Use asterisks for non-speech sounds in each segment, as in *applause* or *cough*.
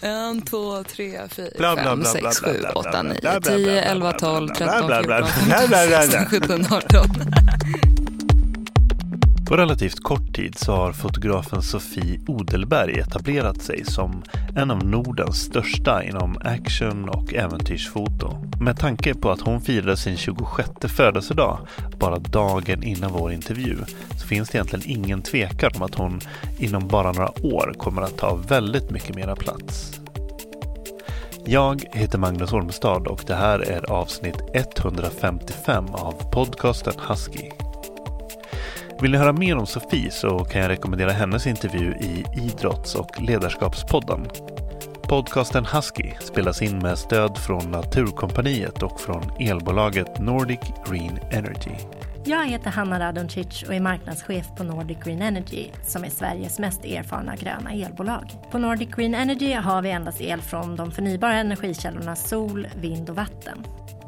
En, två, tre, fyra, fem, sex, sju, åtta, nio, tio, elva, tolv, tretton, fjorton, femton, sexton, sjutton, arton. På relativt kort tid så har fotografen Sofie Odelberg etablerat sig som en av Nordens största inom action och äventyrsfoto. Med tanke på att hon firade sin 26 födelsedag bara dagen innan vår intervju så finns det egentligen ingen tvekan om att hon inom bara några år kommer att ta väldigt mycket mera plats. Jag heter Magnus Ormstad och det här är avsnitt 155 av podcasten Husky. Vill ni höra mer om Sofie så kan jag rekommendera hennes intervju i Idrotts och ledarskapspodden. Podcasten Husky spelas in med stöd från Naturkompaniet och från elbolaget Nordic Green Energy. Jag heter Hanna Radoncic och är marknadschef på Nordic Green Energy som är Sveriges mest erfarna gröna elbolag. På Nordic Green Energy har vi endast el från de förnybara energikällorna sol, vind och vatten.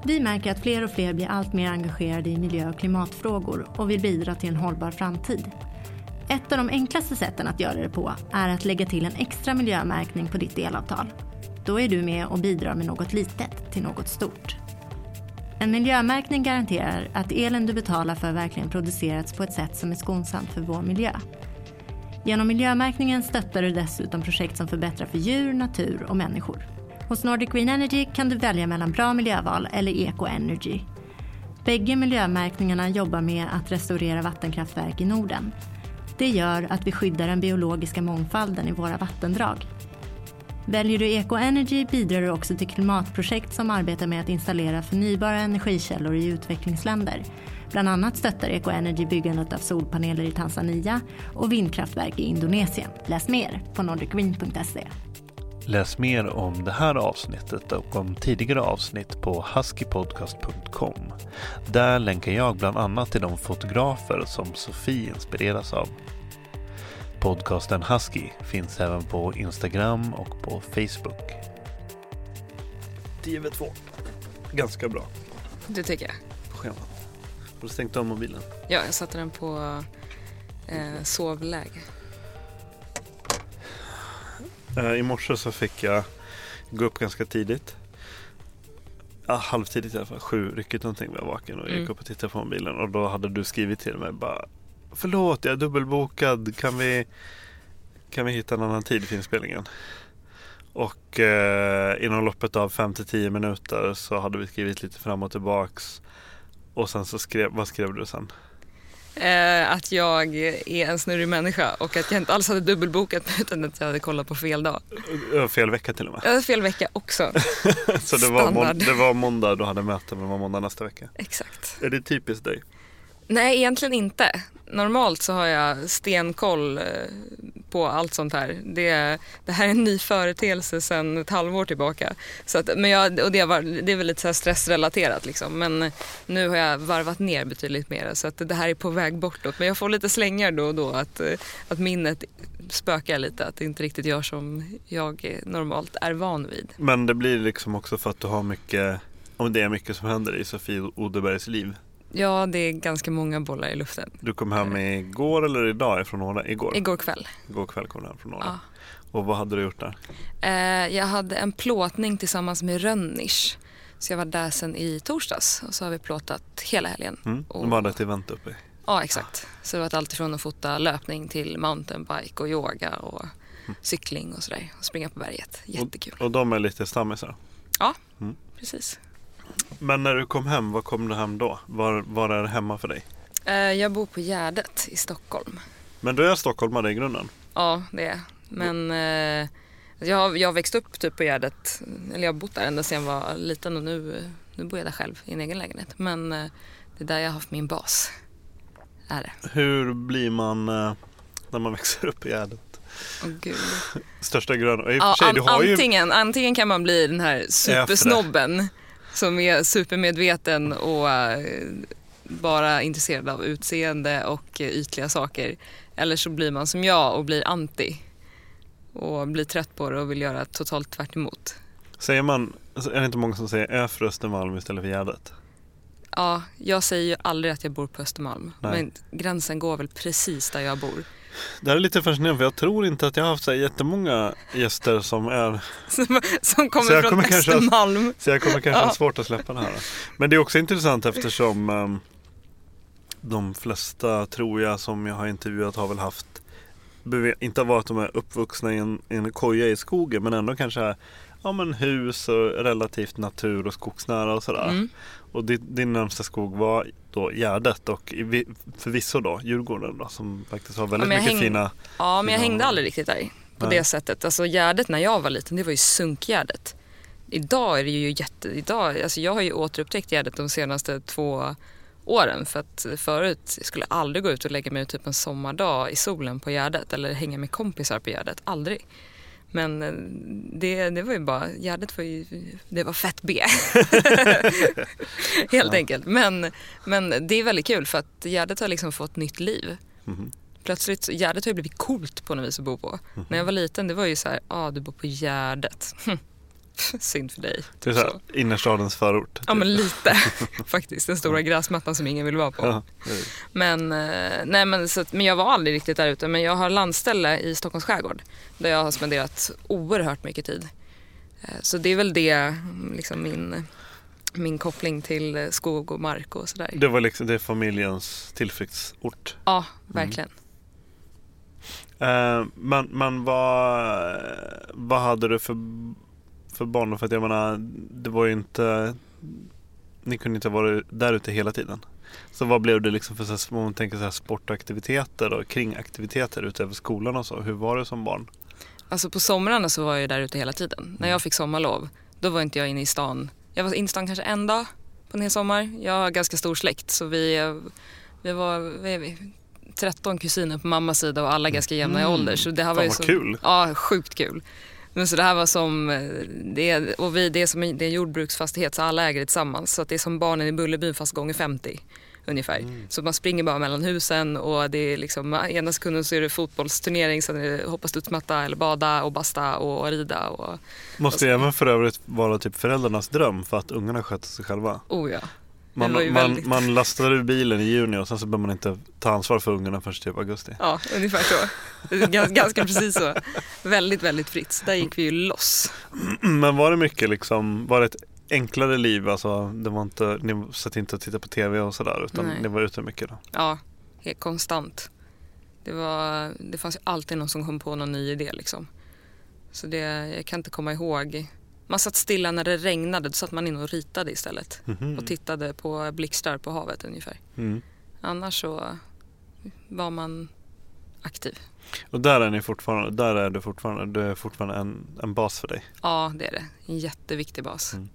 Vi märker att fler och fler blir allt mer engagerade i miljö och klimatfrågor och vill bidra till en hållbar framtid. Ett av de enklaste sätten att göra det på är att lägga till en extra miljömärkning på ditt elavtal. Då är du med och bidrar med något litet till något stort. En miljömärkning garanterar att elen du betalar för verkligen producerats på ett sätt som är skonsamt för vår miljö. Genom miljömärkningen stöttar du dessutom projekt som förbättrar för djur, natur och människor. Hos Nordic Green Energy kan du välja mellan bra miljöval eller Eco Energy. Bägge miljömärkningarna jobbar med att restaurera vattenkraftverk i Norden. Det gör att vi skyddar den biologiska mångfalden i våra vattendrag. Väljer du Eco Energy bidrar du också till klimatprojekt som arbetar med att installera förnybara energikällor i utvecklingsländer. Bland annat stöttar Eco Energy byggandet av solpaneler i Tanzania och vindkraftverk i Indonesien. Läs mer på nordicgreen.se. Läs mer om det här avsnittet och om tidigare avsnitt på huskypodcast.com. Där länkar jag bland annat till de fotografer som Sofie inspireras av. Podcasten Husky finns även på Instagram och på Facebook. 10 över 2. Ganska bra Det tycker jag. på schemat. Har du stängt av mobilen? Ja, jag satte den på eh, sovläge. Eh, I morse så fick jag gå upp ganska tidigt. Ja, halvtidigt i alla fall. Sju rycket någonting var jag vaken och Mm. gick upp och tittade på mobilen. Och då hade du skrivit till mig bara Förlåt, jag är dubbelbokad. Kan vi, kan vi hitta en annan tid för inspelningen? Och eh, inom loppet av 5-10 minuter så hade vi skrivit lite fram och tillbaks. Och sen så skrev, vad skrev du sen? Eh, att jag är en snurrig människa och att jag inte alls hade dubbelbokat mig utan att jag hade kollat på fel dag. Eh, Fel vecka till och med. Hade fel vecka också. *laughs* Så det var, må- det var måndag du hade möte men det var måndag nästa vecka. Exakt. Är det typiskt dig? Nej, egentligen inte. Normalt så har jag stenkoll eh, på allt sånt här. Det, det här är en ny företeelse sedan ett halvår tillbaka. Så att, men jag, och det, var, det är väl lite så här stressrelaterat liksom. Men nu har jag varvat ner betydligt mer så att det här är på väg bortåt. Men jag får lite slängar då och då att, eh, att minnet spökar lite. Att det inte riktigt gör som jag eh, normalt är van vid. Men det blir liksom också för att du har mycket om det är mycket som händer i Sofie Odebergs liv. Ja, det är ganska många bollar i luften. Du kom hem igår eller idag ifrån Åre? Igår? Igår kväll. Igår kväll kom du hem från Åre. Ja. Och vad hade du gjort där? Eh, jag hade en plåtning tillsammans med Rönnisch. Så jag var där sen i torsdags och så har vi plåtat hela helgen. Mm? Och- De hade ett event uppe i. Ja, exakt. Så det var allt ifrån att fota löpning till mountainbike och yoga och Mm. cykling och sådär. Och springa på berget. Jättekul. Och de är lite stammisar. Ja, Mm. precis. Men när du kom hem, var kom du hem då? Var, var är det hemma för dig? Eh, jag bor på Gärdet i Stockholm. Men du är stockholmare i grunden? Ja, det är. Men eh, jag, jag växt upp typ på Gärdet. Eller jag har bott där ända sedan jag var liten och nu, nu bor jag där själv i en egen lägenhet. Men eh, det är där jag har haft min bas. Är det. Hur blir man när man *laughs* växer upp i Gärdet? Åh gud. Största gröna. Och I och Ja, för sig, du an, har ju... antingen, antingen kan man bli den här supersnobben som är supermedveten och eh, bara intresserad av utseende och eh, ytliga saker. Eller så blir man som jag och blir anti och blir trött på det och vill göra totalt tvärt emot. Säger man, alltså, är det inte många som säger är för Östermalm istället för Gärdet? Ja, jag säger ju aldrig att jag bor på Östermalm. Nej. Men gränsen går väl precis där jag bor. Det här är lite fascinerande för jag tror inte att jag har haft så här jättemånga gäster som är Som, kommer från kommer kanske att- Östermalm. Så jag kommer kanske ha Ja. svårt att släppa det här. Men det är också intressant eftersom ehm, de flesta tror jag som jag har intervjuat har väl haft inte av att de är uppvuxna i en, i en koja i skogen men ändå kanske ja, men hus och relativt natur och skogsnära och sådär. Mm. Och din, din närmsta skog var då Gärdet och förvisso då Djurgården då som faktiskt har väldigt jag mycket häng- fina Ja, men jag Ja. hängde aldrig riktigt där på Nej. det sättet. Alltså Gärdet när jag var liten, det var ju sunkgärdet. Idag är det ju jätte... Idag, alltså jag har ju återupptäckt Gärdet de senaste två åren. För att förut skulle jag aldrig gå ut och lägga mig ut typ en sommardag i solen på Gärdet eller hänga med kompisar på Gärdet. Aldrig. Men eh, det, det var ju bara, Gärdet var ju, det var fett B. *laughs* Helt enkelt. Men, men det är väldigt kul för att Gärdet har liksom fått nytt liv. Mhm. Plötsligt, Gärdet har ju blivit coolt på något vis att bo på. När jag var liten det var ju så här, ja ah, du bor på Gärdet. *laughs* *laughs* Synd för dig. Det är så här, innerstadens förort. Ja typ. men lite *laughs* faktiskt. Den stora gräsmattan som ingen vill vara på. Ja. Men, eh, nej, men, så men jag var aldrig riktigt där ute. Men jag har landställe i Stockholms skärgård. Där jag har spenderat oerhört mycket tid. Eh, Så det är väl det, mm, liksom min, min koppling till eh, skog och mark och sådär. det var liksom det familjens tillflyktsort. Ja, verkligen. Eh, men men vad, vad hade du för, för barn? För att jag menar, det var ju inte... Ni kunde inte vara där ute hela tiden. Så vad blev det liksom för, så här, man tänker så här, sportaktiviteter och kringaktiviteter utöver skolan och så? Hur var det som barn? Alltså på somrarna så var jag där ute hela tiden. När jag fick sommarlov, då var inte jag inne i stan. Jag var inne i stan kanske en dag på en hel sommar. Jag har ganska stor släkt så vi, vi var vi, 13 kusiner på mammas sida och alla ganska jämna i Mm. ålder. Så det här Fan, var ju som, kul. Ja, sjukt kul. Men så det här var som, eh, det, är- och vi, det, är som en, det är en jordbruksfastighet så alla äger det tillsammans. Så att det är som barnen i Bullerbyn fast gånger 50 ungefär. Mm. Så man springer bara mellan husen och det är liksom, ena sekunden så är det fotbollsturnering, sen är det hoppa studsmatta eller bada och basta och rida och Måste även för övrigt vara typ föräldrarnas dröm för att ungarna sköter sig själva. oh ja. Man, man, väldigt- man lastar ur bilen i juni och sen så behöver man inte ta ansvar för ungarna förrän typ augusti. Ja, ungefär så. Ganska, ganska precis så. Väldigt, väldigt fritt. Så där gick vi ju loss. *clears throat* Men var det mycket liksom, var det ett enklare liv? Alltså, det var inte, ni satt inte och tittade på tv och sådär utan Nej. ni var ute mycket då? Ja, helt konstant. Det, var, det fanns ju alltid någon som kom på någon ny idé liksom. Så det, jag kan inte komma ihåg. Man satt stilla när det regnade, då satt man in och ritade istället. Mhm. Och tittade på blixtar på havet ungefär. Mm. Annars så var man aktiv. Och där är ni fortfarande, där är du fortfarande, du är fortfarande en, en bas för dig. Ja, det är det. En jätteviktig bas. Mm.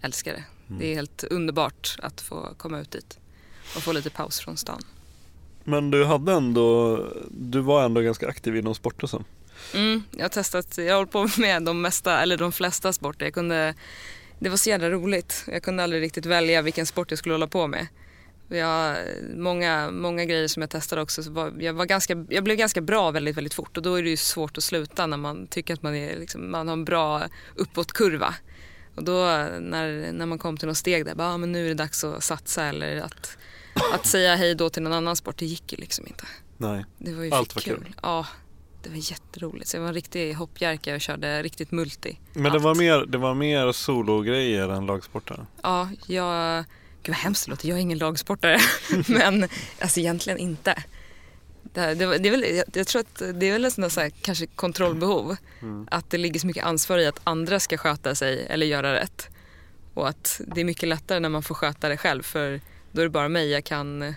Älskar det. Mm. Det är helt underbart att få komma ut dit och få lite paus från stan. Men du hade ändå, du var ändå ganska aktiv inom sporten sen. Mm, jag har testat, jag har hållit på med de mesta, eller de flesta sporter. Jag kunde, det var så jävla roligt. Jag kunde aldrig riktigt välja vilken sport jag skulle hålla på med. Jag, många, många grejer som jag testade också, så var, jag, var ganska, jag blev ganska bra väldigt, väldigt fort och då är det ju svårt att sluta när man tycker att man, är, liksom, man har en bra uppåtkurva. Och då när, när man kom till något steg där, bara, ah, men nu är det dags att satsa eller att, att säga hej då till någon annan sport, det gick ju liksom inte. Nej, Det var ju Allt var kul. Ja, det var jätteroligt. Så jag var en riktig hoppjerka och körde riktigt multi. men det var mer, det var mer sologrejer än lagsporter. Ja, jag... Gud vad hemskt det låter, jag är ingen lagsportare. *laughs* Men alltså egentligen inte. Det, här, det, var- det är väl, jag, jag tror att det är väl en sån där, så här, kanske kontrollbehov. Att det ligger så mycket ansvar i att andra ska sköta sig eller göra rätt. Och att det är mycket lättare när man får sköta det själv för då är det bara mig jag kan...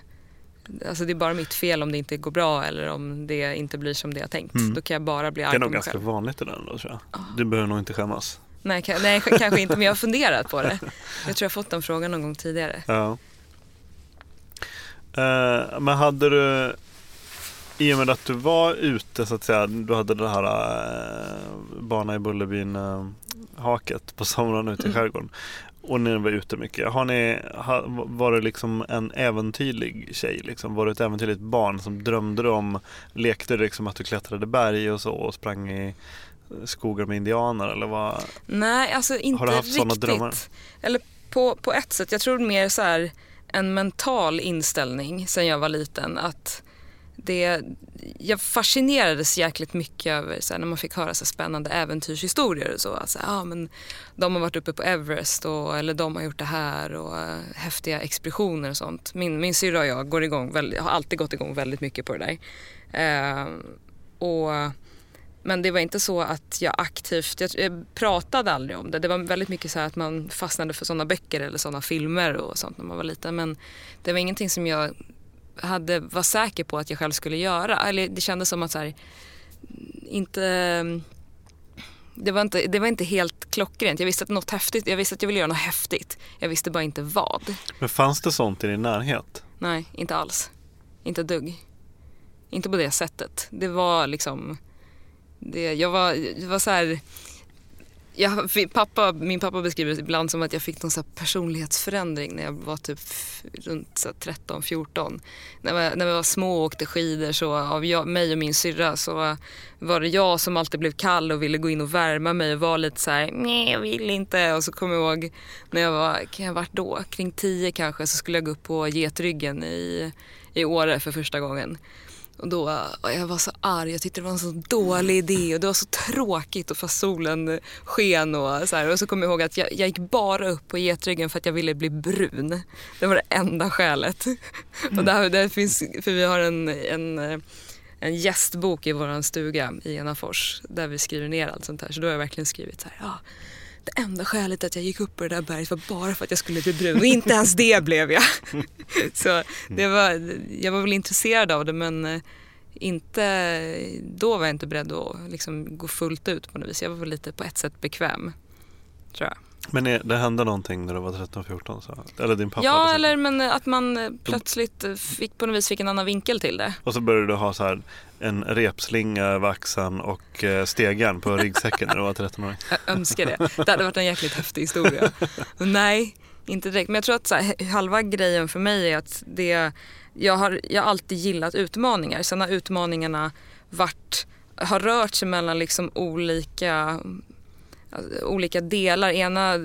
Alltså det är bara mitt fel om det inte går bra eller om det inte blir som det jag tänkt. Mm. Då kan jag bara bli Det arg är på nog mig ganska själv. vanligt i den då tror jag. Du behöver nog inte skämmas. Nej, nej, kanske inte, men jag har *laughs* funderat på det. Jag tror jag har fått den frågan någon gång tidigare. Ja. Eh, men hade du, i och med att du var ute så att säga, du hade det här uh, bana i Bullerbyn eh, haket på somrarna ute i Mm. skärgården. Och ni var ute mycket. Har ni, var du liksom en äventyrlig tjej? Liksom? Var du ett äventyrligt barn som drömde om, lekte liksom att du klättrade berg och så och sprang i skogar med indianer eller vad? Nej, alltså inte Har du haft riktigt. drömmar? Eller på, på ett sätt. Jag tror mer så här en mental inställning sen jag var liten. Att det, jag fascinerades jäkligt mycket över så här, när man fick höra så här spännande äventyrshistorier och så. Alltså, ah, men de har varit uppe på Everest och, eller de har gjort det här och uh, häftiga expeditioner och sånt. Min, min syrra och jag går igång, väldigt, har alltid gått igång väldigt mycket på det där. Uh, och men det var inte så att jag aktivt, jag, jag pratade aldrig om det. Det var väldigt mycket så här att man fastnade för sådana böcker eller sådana filmer och sånt när man var liten. Men det var ingenting som jag hade, var säker på att jag själv skulle göra. Eller det kändes som att så här, inte... Det var, inte, det var inte helt klockrent. Jag visste att något häftigt, jag visste att jag ville göra något häftigt. Jag visste bara inte vad. Men fanns det sånt i din närhet? Nej, inte alls. Inte dugg. Inte på det sättet. Det var liksom... Det, jag var, det var så här... Jag, pappa, min pappa beskriver det ibland som att jag fick någon så här personlighetsförändring när jag var typ runt 13-14. När, vi- när vi var små och åkte skidor så av jag, mig och min syrra så var det jag som alltid blev kall och ville gå in och värma mig och var lite så här, nej jag vill inte. Och så kommer jag ihåg när jag var, kan jag varit då? Kring 10 kanske så skulle jag gå upp på getryggen i, i Åre för första gången. Och då, och jag var så arg, jag tyckte det var en så dålig idé och det var så tråkigt och fast solen sken och så här. Och så kommer jag ihåg att jag, jag gick bara upp på getryggen för att jag ville bli brun. Det var det enda skälet. Och där, där finns, för vi har en, en, en gästbok i vår stuga i Enafors där vi skriver ner allt sånt här. Så då har jag verkligen skrivit så här, ja. Det enda skälet att jag gick upp på det där berget var bara för att jag skulle bli brun och inte ens det blev jag. *laughs* Så det var, jag var väl intresserad av det men eh, inte, då var jag inte beredd att liksom gå fullt ut på något vis. Jag var väl lite på ett sätt bekväm. Tror jag. Men är- det hände någonting när du var 13-14? så- Eller din pappa? ja, eller men att man eh, plötsligt eh, fick, på något vis fick en annan vinkel till det. Och så började du ha så här en repslinga över axeln och eh, stegen på ryggsäcken när du var 13 år. Jag önskar det. Det hade varit en jäkligt häftig historia. Nej, inte direkt. Men jag tror att så här, halva grejen för mig är att det, jag, har, jag har alltid gillat utmaningar. Sen har utmaningarna varit, har rört sig mellan liksom olika olika delar. Ena,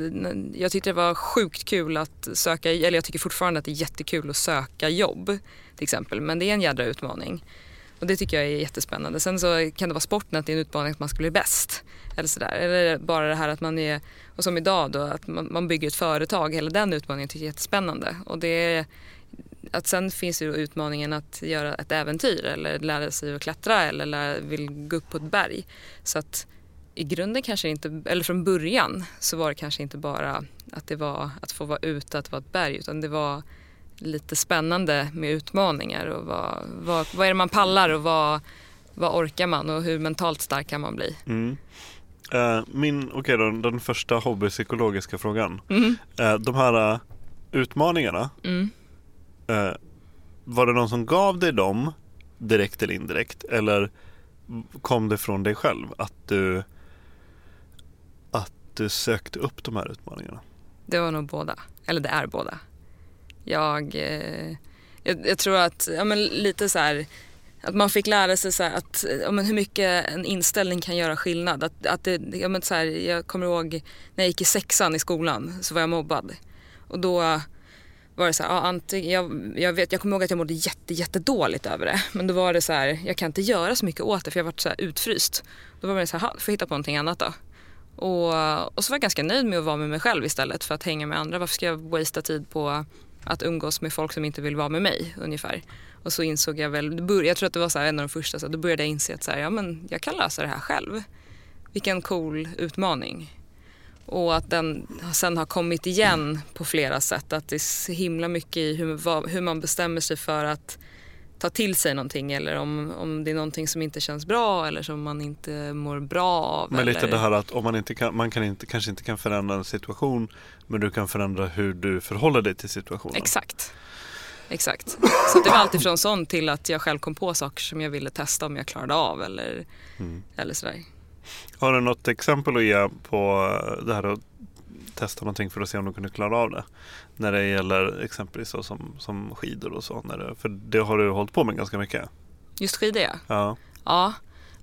jag tyckte det var sjukt kul att söka, eller jag tycker fortfarande att det är jättekul att söka jobb till exempel. Men det är en jädra utmaning. Och det tycker jag är jättespännande. Sen så kan det vara sporten att det är en utmaning att man ska bli bäst. Eller sådär. Eller bara det här att man är, och som idag då, att man, man bygger ett företag. Hela den utmaningen tycker jag är jättespännande. Och det är, att sen finns ju utmaningen att göra ett äventyr eller lära sig att klättra eller lära, vill gå upp på ett berg. Så att i grunden kanske inte, eller från början så var det kanske inte bara att det var att få vara ute, att det var ett berg utan det var lite spännande med utmaningar och vad, vad, vad är det man pallar och vad, vad orkar man och hur mentalt stark kan man bli? Mm. Min, okej då, den första hobbypsykologiska frågan. Mm. Eh, de här eh, utmaningarna, Mm. var det någon som gav dig dem direkt eller indirekt? Eller kom det från dig själv att du, att du sökte upp de här utmaningarna? Det var nog båda, eller det är båda. Jag, eh, jag, jag tror att, ja men lite så här, att man fick lära sig så att, ja, men hur mycket en inställning kan göra skillnad. Att, att det, ja, men så här, jag kommer ihåg när jag gick i sexan i skolan så var jag mobbad. Och då var det så här, ja, antingen, jag, jag, vet, jag kommer ihåg att jag mådde jätte, jättedåligt över det. Men då var det så här, jag kan inte göra så mycket åt det för jag varit så här utfryst. Då var det så här, får jag hitta på någonting annat då. Och, och så var jag ganska nöjd med att vara med mig själv istället för att hänga med andra. Varför ska jag wastea tid på att umgås med folk som inte vill vara med mig ungefär. Och så insåg jag väl, jag tror att det var så en av de första, så då började jag inse att så här, ja, men jag kan lösa det här själv. Vilken cool utmaning. Och att den sen har kommit igen på flera sätt. Att det är så himla mycket i hur, hur man bestämmer sig för att ta till sig någonting eller om, om det är någonting som inte känns bra eller som man inte mår bra av. Men lite eller... det här att om man, inte kan, man kan inte, kanske inte kan förändra en situation men du kan förändra hur du förhåller dig till situationen. Exakt. Exakt. Så det var alltifrån sånt till att jag själv kom på saker som jag ville testa om jag klarade av eller, mm. eller sådär. Har du något exempel att ge på det här att testa någonting för att se om du kunde klara av det? När det gäller exempelvis så som, som skidor och så. När det, för det har du hållit på med ganska mycket. Just skidor ja. Ja. Ja,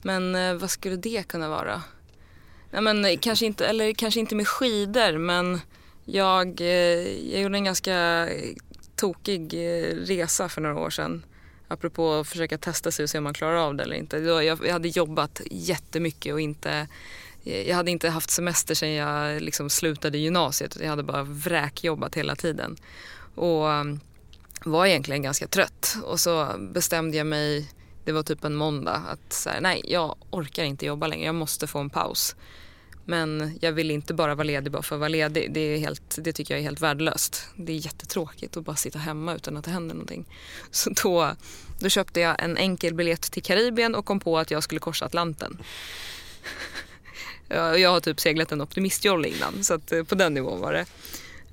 men eh, vad skulle det kunna vara? Ja, men, eh, kanske, inte, eller kanske inte med skidor men jag, eh, jag gjorde en ganska tokig resa för några år sedan. Apropå att försöka testa sig och se om man klarar av det eller inte. Jag hade jobbat jättemycket och inte Eh, jag hade inte haft semester sedan jag liksom slutade gymnasiet. Jag hade bara vräkjobbat hela tiden. Och ehm, var egentligen ganska trött. Och så bestämde jag mig, det var typ en måndag, att så här, nej jag orkar inte jobba längre. Jag måste få en paus. Men jag vill inte bara vara ledig bara för att vara ledig. Det, är helt, det tycker jag är helt värdelöst. Det är jättetråkigt att bara sitta hemma utan att det händer någonting. *laughs* Så då, då köpte jag en enkel biljett till Karibien och kom på att jag skulle korsa Atlanten. *laughs* Jag har typ seglat en optimistjolle innan så att eh, på den nivån var det.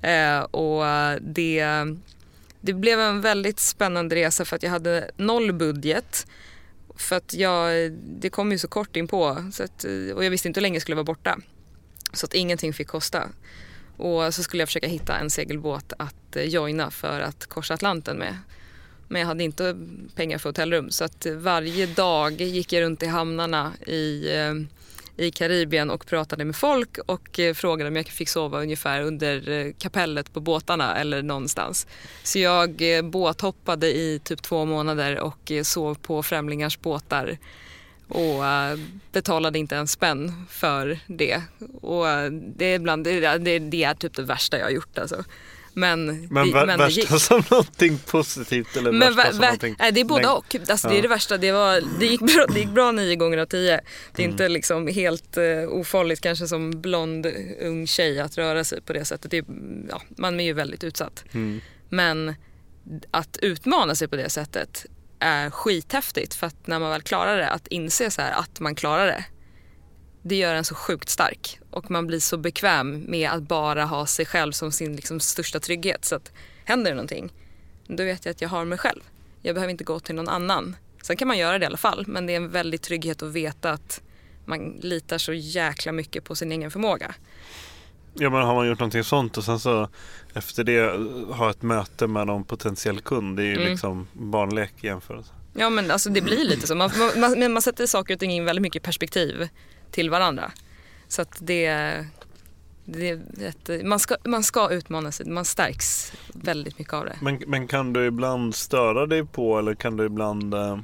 Eh, och det, det blev en väldigt spännande resa för att jag hade noll budget. För att jag, det kom ju så kort in på så att, eh, och jag visste inte hur länge jag skulle vara borta. Så att ingenting fick kosta. Och så skulle jag försöka hitta en segelbåt att eh, joina för att korsa Atlanten med. Men jag hade inte pengar för hotellrum så att varje dag gick jag runt i hamnarna i i Karibien och pratade med folk och eh, frågade om jag fick sova ungefär under eh, kapellet på båtarna eller någonstans. Så jag eh, båthoppade i typ två månader och sov på främlingars båtar och betalade inte en spänn för det. Och det, är bland, det, det är typ det värsta jag har gjort alltså. Men, men, det, men värsta det gick. som någonting positivt eller men värsta som någonting Nej det är både och. Alltså, Det är det värsta. Det, var, det, gick bra, det gick bra nio gånger av tio. Det är mm. inte liksom helt uh, ofarligt kanske som blond ung tjej att röra sig på det sättet. Det ja, man är ju väldigt utsatt. Mm. Men att utmana sig på det sättet är skithäftigt för att när man väl klarar det, att inse så här att man klarar det det gör en så sjukt stark och man blir så bekväm med att bara ha sig själv som sin liksom, största trygghet. Så att händer det någonting, då vet jag att jag har mig själv. Jag behöver inte gå till någon annan. Sen kan man göra det i alla fall, men det är en väldig trygghet att veta att man litar så jäkla mycket på sin egen förmåga. Ja men har man gjort någonting sånt och sen så efter det ha ett möte med någon potentiell kund. Det är ju mm. liksom barnlek i jämförelse. Ja men alltså det blir lite så. Man, man, man sätter saker och ting in väldigt mycket perspektiv till varandra. Så att det, det ett, man, ska, man ska utmana sig, man stärks väldigt mycket av det. Men, men kan du ibland störa dig på eller kan du ibland eh,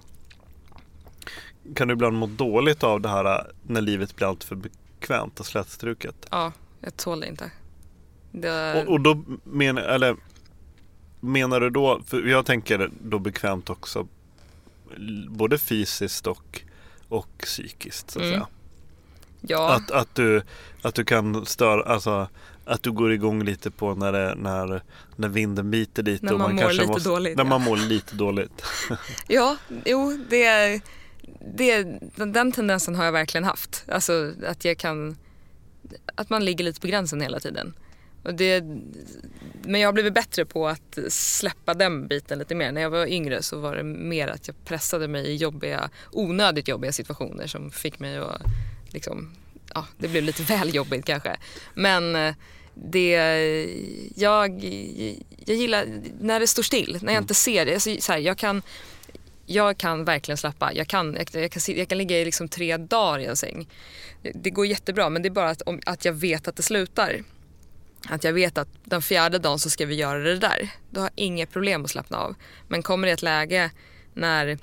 kan du ibland må dåligt av det här eh, när livet blir alltför bekvämt och slätstruket? Ja, jag tål det inte. Det... Och, och, då menar, eller, menar du då, för jag tänker då bekvämt också både fysiskt och, och psykiskt så att mm. säga. Ja. Att, att, du, att du kan störa, alltså att du går igång lite på när, det, när, när vinden biter lite. När man, man mår lite måste, dåligt. När ja. man mår lite dåligt. *laughs* ja, jo det är, det, den tendensen har jag verkligen haft. Alltså att jag kan, att man ligger lite på gränsen hela tiden. Och det, men jag har blivit bättre på att släppa den biten lite mer. När jag var yngre så var det mer att jag pressade mig i jobbiga, onödigt jobbiga situationer som fick mig att liksom, ja, det blev lite *laughs* väl jobbigt kanske. Men eh, det, jag, jag gillar när det står still, när jag inte ser det. Alltså, så här, jag, kan, jag kan verkligen släppa. Jag kan, jag, jag kan, jag kan ligga i liksom tre dagar i en säng. Det går jättebra men det är bara att, om, att jag vet att det slutar. Att jag vet att den fjärde dagen så ska vi göra det där. Då har jag inget problem att slappna av. Men kommer det ett läge när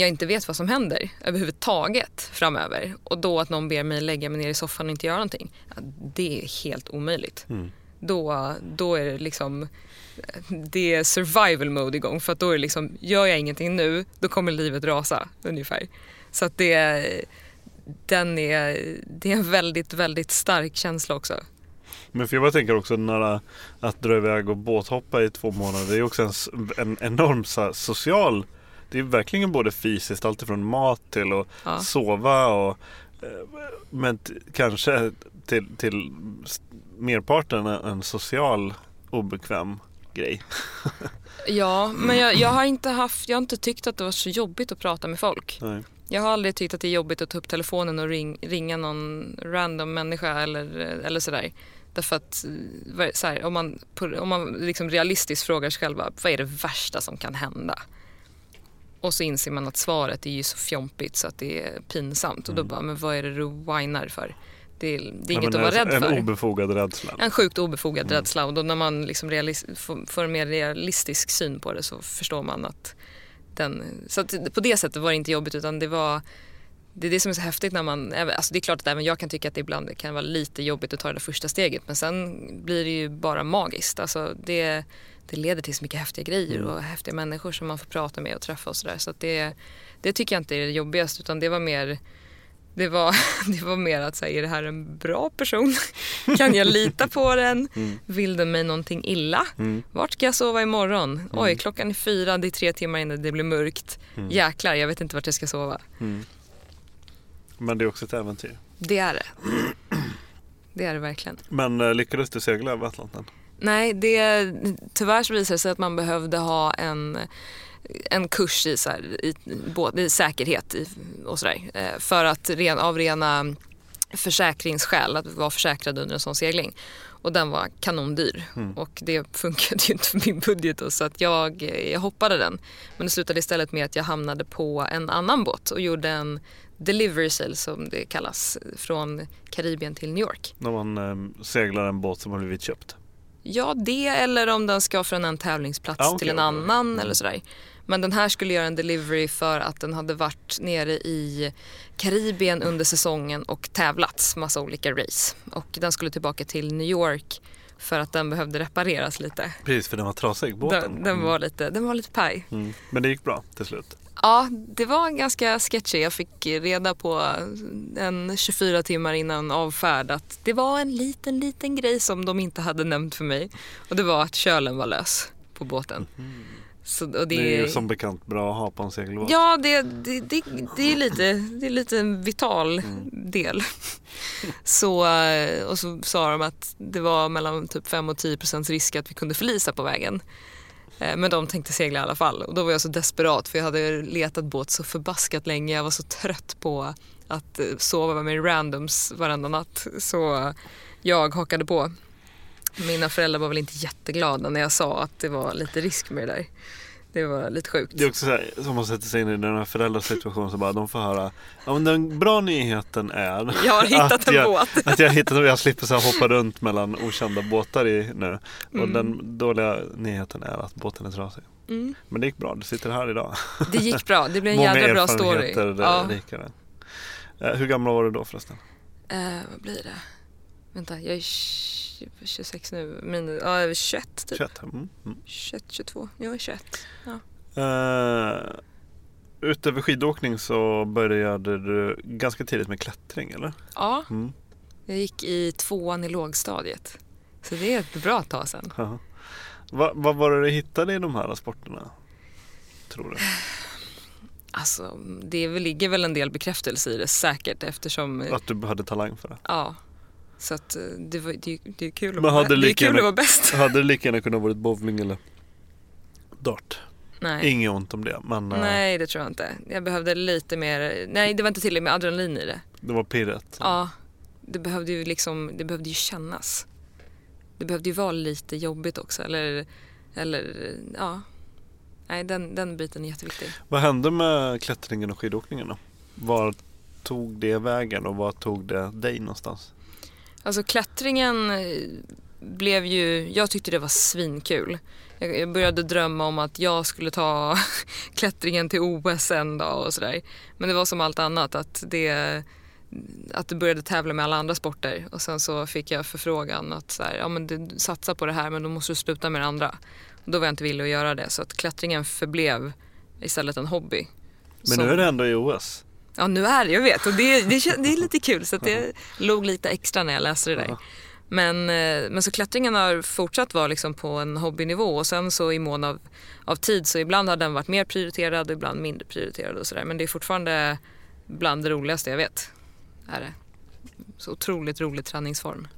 jag inte vet vad som händer överhuvudtaget framöver och då att någon ber mig lägga mig ner i soffan och inte göra någonting. det är helt omöjligt. Mm. Då, då är det liksom det är survival mode igång för att då är det liksom, gör jag ingenting nu då kommer livet rasa ungefär. Så att det, den är, det är en väldigt, väldigt stark känsla också. Men för jag bara tänker också när, att dra iväg och båthoppa i två månader. Det är också en, en enorm social det är verkligen både fysiskt, alltifrån mat till att ja. sova och eh, men kanske till, till merparten en social obekväm grej. *laughs* ja, men jag, jag, har inte haft, jag har inte tyckt att det var så jobbigt att prata med folk. Nej. Jag har aldrig tyckt att det är jobbigt att ta upp telefonen och ring, ringa någon random människa eller, eller sådär. Därför att så här, om man, om man liksom realistiskt frågar sig själva, vad är det värsta som kan hända? Och så inser man att svaret är ju så fjompigt så att det är pinsamt. Och då mm. bara, men vad är det du whinar för? Det är, det är inget att vara rädd en för. En obefogad rädsla. En sjukt obefogad mm. rädsla. Och då när man liksom får, får en mer realistisk syn på det så förstår man att den... Så att på det sättet var det inte jobbigt utan det var... Det är det som är så häftigt när man... Alltså det är klart att även jag kan tycka att det ibland kan vara lite jobbigt att ta det där första steget men sen blir det ju bara magiskt. Alltså det, det leder till så mycket häftiga grejer mm. och häftiga människor som man får prata med och träffa och sådär. Så, så det, det tycker jag inte är det jobbigaste utan det var mer det var, *laughs* det var mer att säga, är det här en bra person? *laughs* kan jag lita på den? Mm. Vill den mig någonting illa? Mm. Vart ska jag sova imorgon? Mm. Oj, klockan är fyra, det är tre timmar innan det blir mörkt. Mm. Jäklar, jag vet inte vart jag ska sova. Mm. Men det är också ett äventyr. Det är det. *clears throat* Det är det verkligen. Men äh, lyckades du segla över Atlanten? Nej, det, tyvärr så visade det sig att man behövde ha en, en kurs i, så här, i, både, i säkerhet i, och sådär. Eh, för att ren, av rena försäkringsskäl, att vara försäkrad under en sån segling. Och den var kanondyr mm. och det funkade ju inte för min budget då, så att jag, jag hoppade den. Men det slutade istället med att jag hamnade på en annan båt och gjorde en delivery sail som det kallas från Karibien till New York. När man eh, seglar en båt som har blivit köpt? Ja, det eller om den ska från en tävlingsplats ah, okay, till en annan mm. eller sådär. Men den här skulle göra en delivery för att den hade varit nere i Karibien under säsongen och tävlats massa olika race. Och den skulle tillbaka till New York för att den behövde repareras lite. Precis, för den var trasig, båten. Den, den var, mm. lite, den var lite paj. Mm. Men det gick bra till slut? Ja, det var ganska sketchy. Jag fick reda på en 24 timmar innan avfärd att det var en liten, liten grej som de inte hade nämnt för mig. Och det var att kölen var lös på båten. Mm. Så, det, det, är ju som bekant bra att ha på en segelbåt. Ja, det, det, det, det, är, lite, det är lite en vital mm. del. *laughs* Så, och så sa de att det var mellan typ 5 och 10 procents risk att vi kunde förlisa på vägen. Eh, men de tänkte segla i alla fall och då var jag så desperat för jag hade letat båt så förbaskat länge. Jag var så trött på att eh, sova med randoms varenda natt. Så jag hakade på. Mina föräldrar var väl inte jätteglada när jag sa att det var lite risk med det där. Det var lite sjukt. Det är också så här, som man sätter sig in i den här föräldrasituationen så bara de får höra. Ja men den bra nyheten är. *laughs* *laughs* Jag har hittat en jag, båt. Att jag hittat och jag slipper så här hoppa runt mellan okända båtar i, nu. Och mm. den dåliga nyheten är att båten är trasig. Mm. Men det gick bra, du sitter här idag. Det gick bra, det blev en *laughs* jävla bra story. Många ja. rikare. Eh, hur gammal var du då förresten? Uh, vad blir det? Vänta, jag är 26 nu. Min, ja, 21 typ. 21, mm. Mm. 21, 22. Jag är 21. Ja. Uh, utöver skidåkning så började du ganska tidigt med klättring eller? Ja, mm. jag gick i tvåan i lågstadiet. Så det är ett bra tag sedan. Uh vad, vad var det du hittade i de här sporterna? Tror du? Alltså, det ligger väl en del bekräftelse i det säkert eftersom... Att du hade talang för det? Ja. Så att eh, det, var, det, det är kul, att, vara, det är kul att vara bäst. *laughs* Hade det lika gärna kunnat vara bowling eller dart? Nej. Inget ont om det. Men, eh, nej det tror jag inte. Jag behövde lite mer, nej det var inte tillräckligt med adrenalin i det. Det var pirret? Ja. Det behövde ju liksom, det behövde ju kännas. Det behövde ju vara lite jobbigt också eller, eller ja. nej, den, den biten är jätteviktig. Vad hände med klättringen och skidåkningen då? Var tog det vägen och var tog det dig någonstans? Alltså klättringen eh, blev ju, jag tyckte det var svinkul. Jag, började drömma om att jag skulle ta *laughs* klättringen till OS en dag och sådär. Men det var som allt annat att det att du började tävla med alla andra sporter och sen så fick jag förfrågan att så här, ja, men du satsar på det här men då måste du sluta med det andra. Och då var jag inte villig att göra det så att klättringen förblev istället en hobby. Men Som- nu är det ändå i OS. Ja nu är det, jag vet och det, det, det är lite kul så att det låg lite extra när jag läste det där. Men, eh, men så klättringen har fortsatt vara liksom på en hobbynivå och sen så i mån av, av tid så ibland har den varit mer prioriterad och ibland mindre prioriterad och sådär. Men det är fortfarande bland det roligaste jag vet. Är det. Så otroligt rolig träningsform.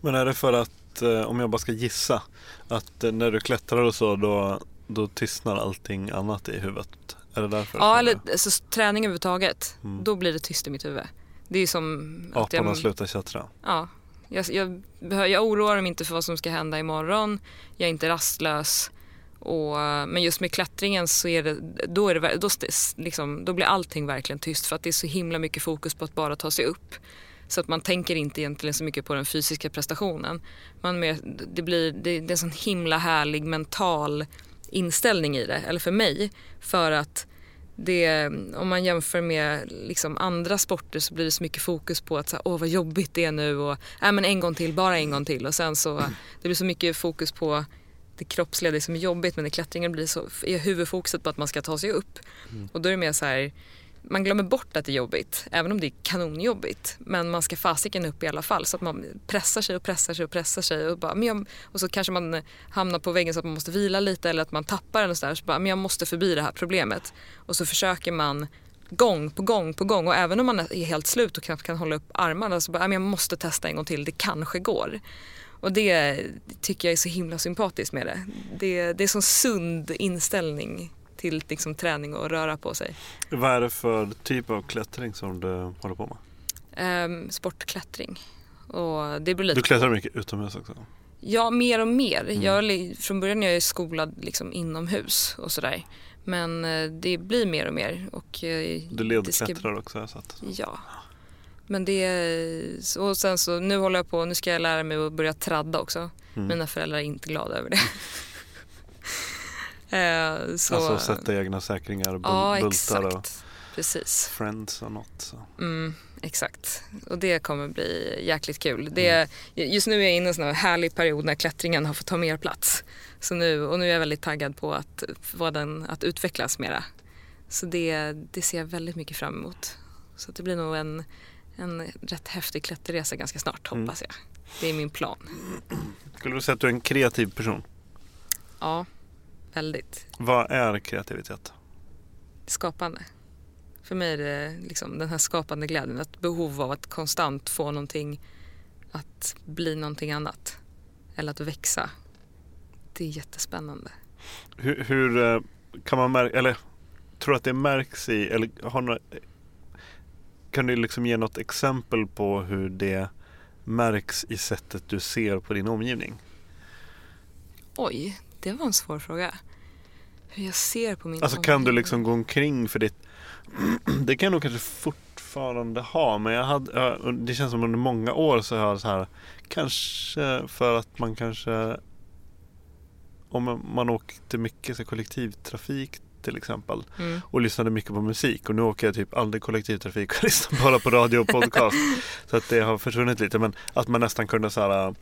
Men är det för att, eh, om jag bara ska gissa, att när du klättrar och så då, då tystnar allting annat i huvudet? Är det därför? Ja eller alltså, träning överhuvudtaget. Mm. Då blir det tyst i mitt huvud. Det är som att Aporna jag, slutar tjattra. Ja, jag, jag, jag oroar mig inte för vad som ska hända imorgon. Jag är inte rastlös. Och, eh, men just med klättringen så är det, då, är det, då, liksom, då blir allting verkligen tyst för att det är så himla mycket fokus på att bara ta sig upp. Så att man tänker inte egentligen så mycket på den fysiska prestationen. Man mer, det, blir, det, det är en sån himla härlig mental inställning i det, eller för mig. För att det, om man jämför med liksom andra sporter så blir det så mycket fokus på att så här, åh vad jobbigt det är nu och äh, men en gång till, bara en gång till och sen så det blir så mycket fokus på det kroppsliga, det som är jobbigt men i klättringen blir så, är huvudfokuset på att man ska ta sig upp. Och då är det mer så här, man glömmer bort att det är jobbigt, även om det är kanonjobbigt. Men man ska fasiken upp i alla fall så att man pressar sig och pressar sig och pressar sig. Och, bara, men jag, och så kanske man hamnar på väggen så att man måste vila lite eller att man tappar den och sådär. Så bara, men jag måste förbi det här problemet. Och så försöker man gång på gång på gång och även om man är helt slut och knappt kan hålla upp armarna så bara, men jag måste testa en gång till, det kanske går. Och det tycker jag är så himla sympatiskt med det. Det, det är sån sund inställning till liksom, träning och röra på sig. Vad är det för typ av klättring som du håller på med? Ehm, sportklättring. Och det beror lite Du klättrar mycket utomhus också? Ja, mer och mer. Mm. Jag, från början är jag skolad liksom inomhus och sådär. Men eh, det blir mer och mer. Och, eh, Du det ska- ledklättrar också så att... Ja. Men det... Och sen så, nu håller jag på, nu ska jag lära mig att börja tradda också. Mm. Mina föräldrar är inte glada över det. *laughs* Eh, så, Alltså sätta egna säkringar, bul- Ja, bultar och. Precis. friends och något. Så. Mm, exakt. Och det kommer bli jäkligt kul. Det, just nu är jag inne i en sån här härlig period när klättringen har fått ta mer plats. Så nu, och nu är jag väldigt taggad på att, få den att utvecklas mera. Så det, det ser jag väldigt mycket fram emot. Så det blir nog en, en rätt häftig klätterresa ganska snart Mm. hoppas jag. Det är min plan. Skulle du säga att du är en kreativ person? Ja, väldigt. Vad är kreativitet? skapande. För mig är det liksom den här skapande glädjen, ett behov av att konstant få någonting att bli någonting annat. Eller att växa. Det är jättespännande. Hur, hur eh, kan man märka, eller tror du att det märks i, eller har några, kan du liksom ge något exempel på hur det märks i sättet du ser på din omgivning? Oj, det var en svår fråga. Hur jag ser på min Alltså kan du liksom gå omkring för ditt *clears throat* Det kan jag nog kanske fortfarande ha men jag hade, det känns som under många år så har jag så här Kanske för att man kanske Om man åkte mycket så kollektivtrafik till exempel Mm. och lyssnade mycket på musik och nu åker jag typ aldrig kollektivtrafik och *laughs* lyssnar bara på radio och podcast. *laughs* så att det har försvunnit lite men att man nästan kunde så här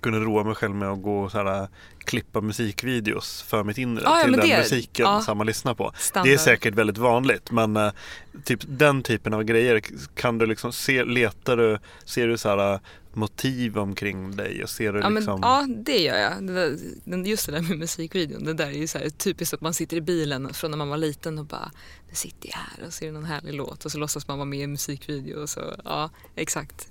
kunde roa mig själv med att gå och så här, klippa musikvideos för mitt inre Ja, ja, till men den det- musiken ja. som man lyssnar på. Standard. Det är säkert väldigt vanligt men eh, typ den typen av grejer kan du liksom se, letar du, ser du så här eh, motiv omkring dig och ser du Ja, men, liksom ja, det gör jag. Det där, den- just det där med musikvideon, det där är ju så här, typiskt att man sitter i bilen från när man var liten och bara nu sitter jag här och är det någon härlig låt och så låtsas man vara med i en musikvideo. Och så, ja, exakt.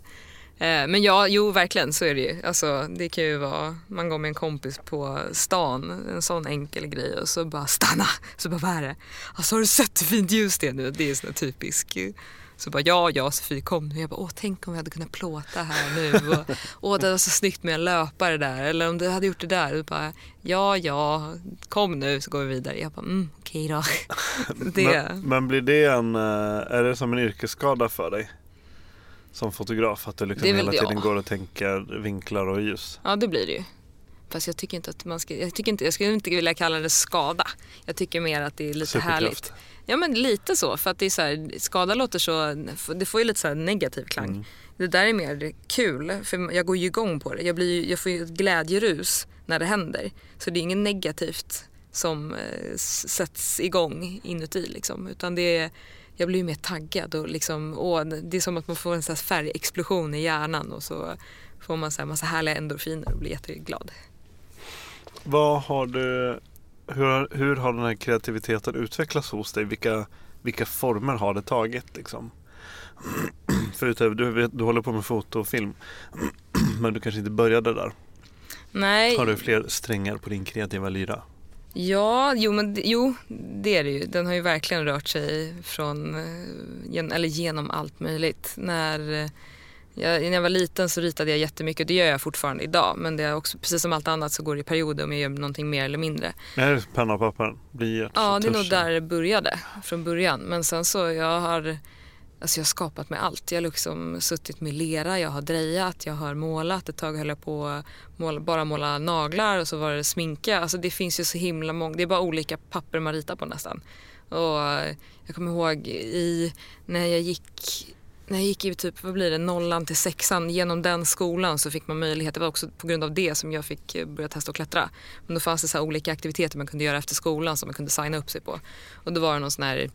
Eh, men ja, jo verkligen så är det ju. Alltså, det kan ju vara, man går med en kompis på stan, en sån enkel grej och så bara stanna. Så bara vad är det? Alltså har du sett hur fint ljus det är nu? Det är sån typisk, Så bara ja, ja Sofie kom nu. Jag bara åh tänk om vi hade kunnat plåta här nu. Och, åh det var så snyggt med en löpare där. Eller om du hade gjort det där. Och bara ja, ja, kom nu så går vi vidare. Jag bara mm, okej då. *laughs* det. Men, men, blir det en, eh, är det som en yrkesskada för dig? Som fotograf, att du liksom hela tiden ja. går och tänker vinklar och ljus? Ja det blir det ju. Fast jag tycker inte att man ska, jag, tycker inte, jag skulle inte vilja kalla det skada. Jag tycker mer att det är lite härligt. Ja men lite så, för att det är så här, skada låter så, det får ju lite så negativ klang. Mm. Det där är mer kul, för jag går ju igång på det. Jag, blir, jag får ju ett glädjerus när det händer. Så det är inget negativt som eh, sätts igång inuti liksom. Utan det är, jag blir ju mer taggad och liksom, åh, det är som att man får en sån färgexplosion i hjärnan och så får man så här massa härliga endorfiner och blir jätteglad. Vad har du, hur, hur har den här kreativiteten utvecklats hos dig? Vilka, vilka former har det tagit? Liksom? *clears throat* Förutom du, du håller på med foto och film. *clears throat* Men du kanske inte började där. Nej. Har du fler strängar på din kreativa lyra? Ja, jo, men, jo det är det ju. Den har ju verkligen rört sig från, eh, eller genom allt möjligt. När jag, när jag var liten så ritade jag jättemycket, det gör jag fortfarande idag. Men det är också, precis som allt annat så går det i perioder om jag gör någonting mer eller mindre. Är det penna och papper? Ja, det är nog där det började från början. Men sen så jag har Alltså jag har skapat med allt. Jag har liksom suttit med lera, jag har drejat, jag har målat. Ett tag höll jag på att måla, bara måla naglar och så var det sminka. Alltså det finns ju så himla många, det är bara olika papper man ritar på nästan. Och jag kommer ihåg i, när jag gick när jag gick i typ, vad blir det, nollan till sexan, genom den skolan så fick man möjlighet, det var också på grund av det som jag fick eh, börja testa att klättra. Men då fanns det så olika aktiviteter man kunde göra efter skolan som man kunde signa upp sig på. Och då var det någon sån här,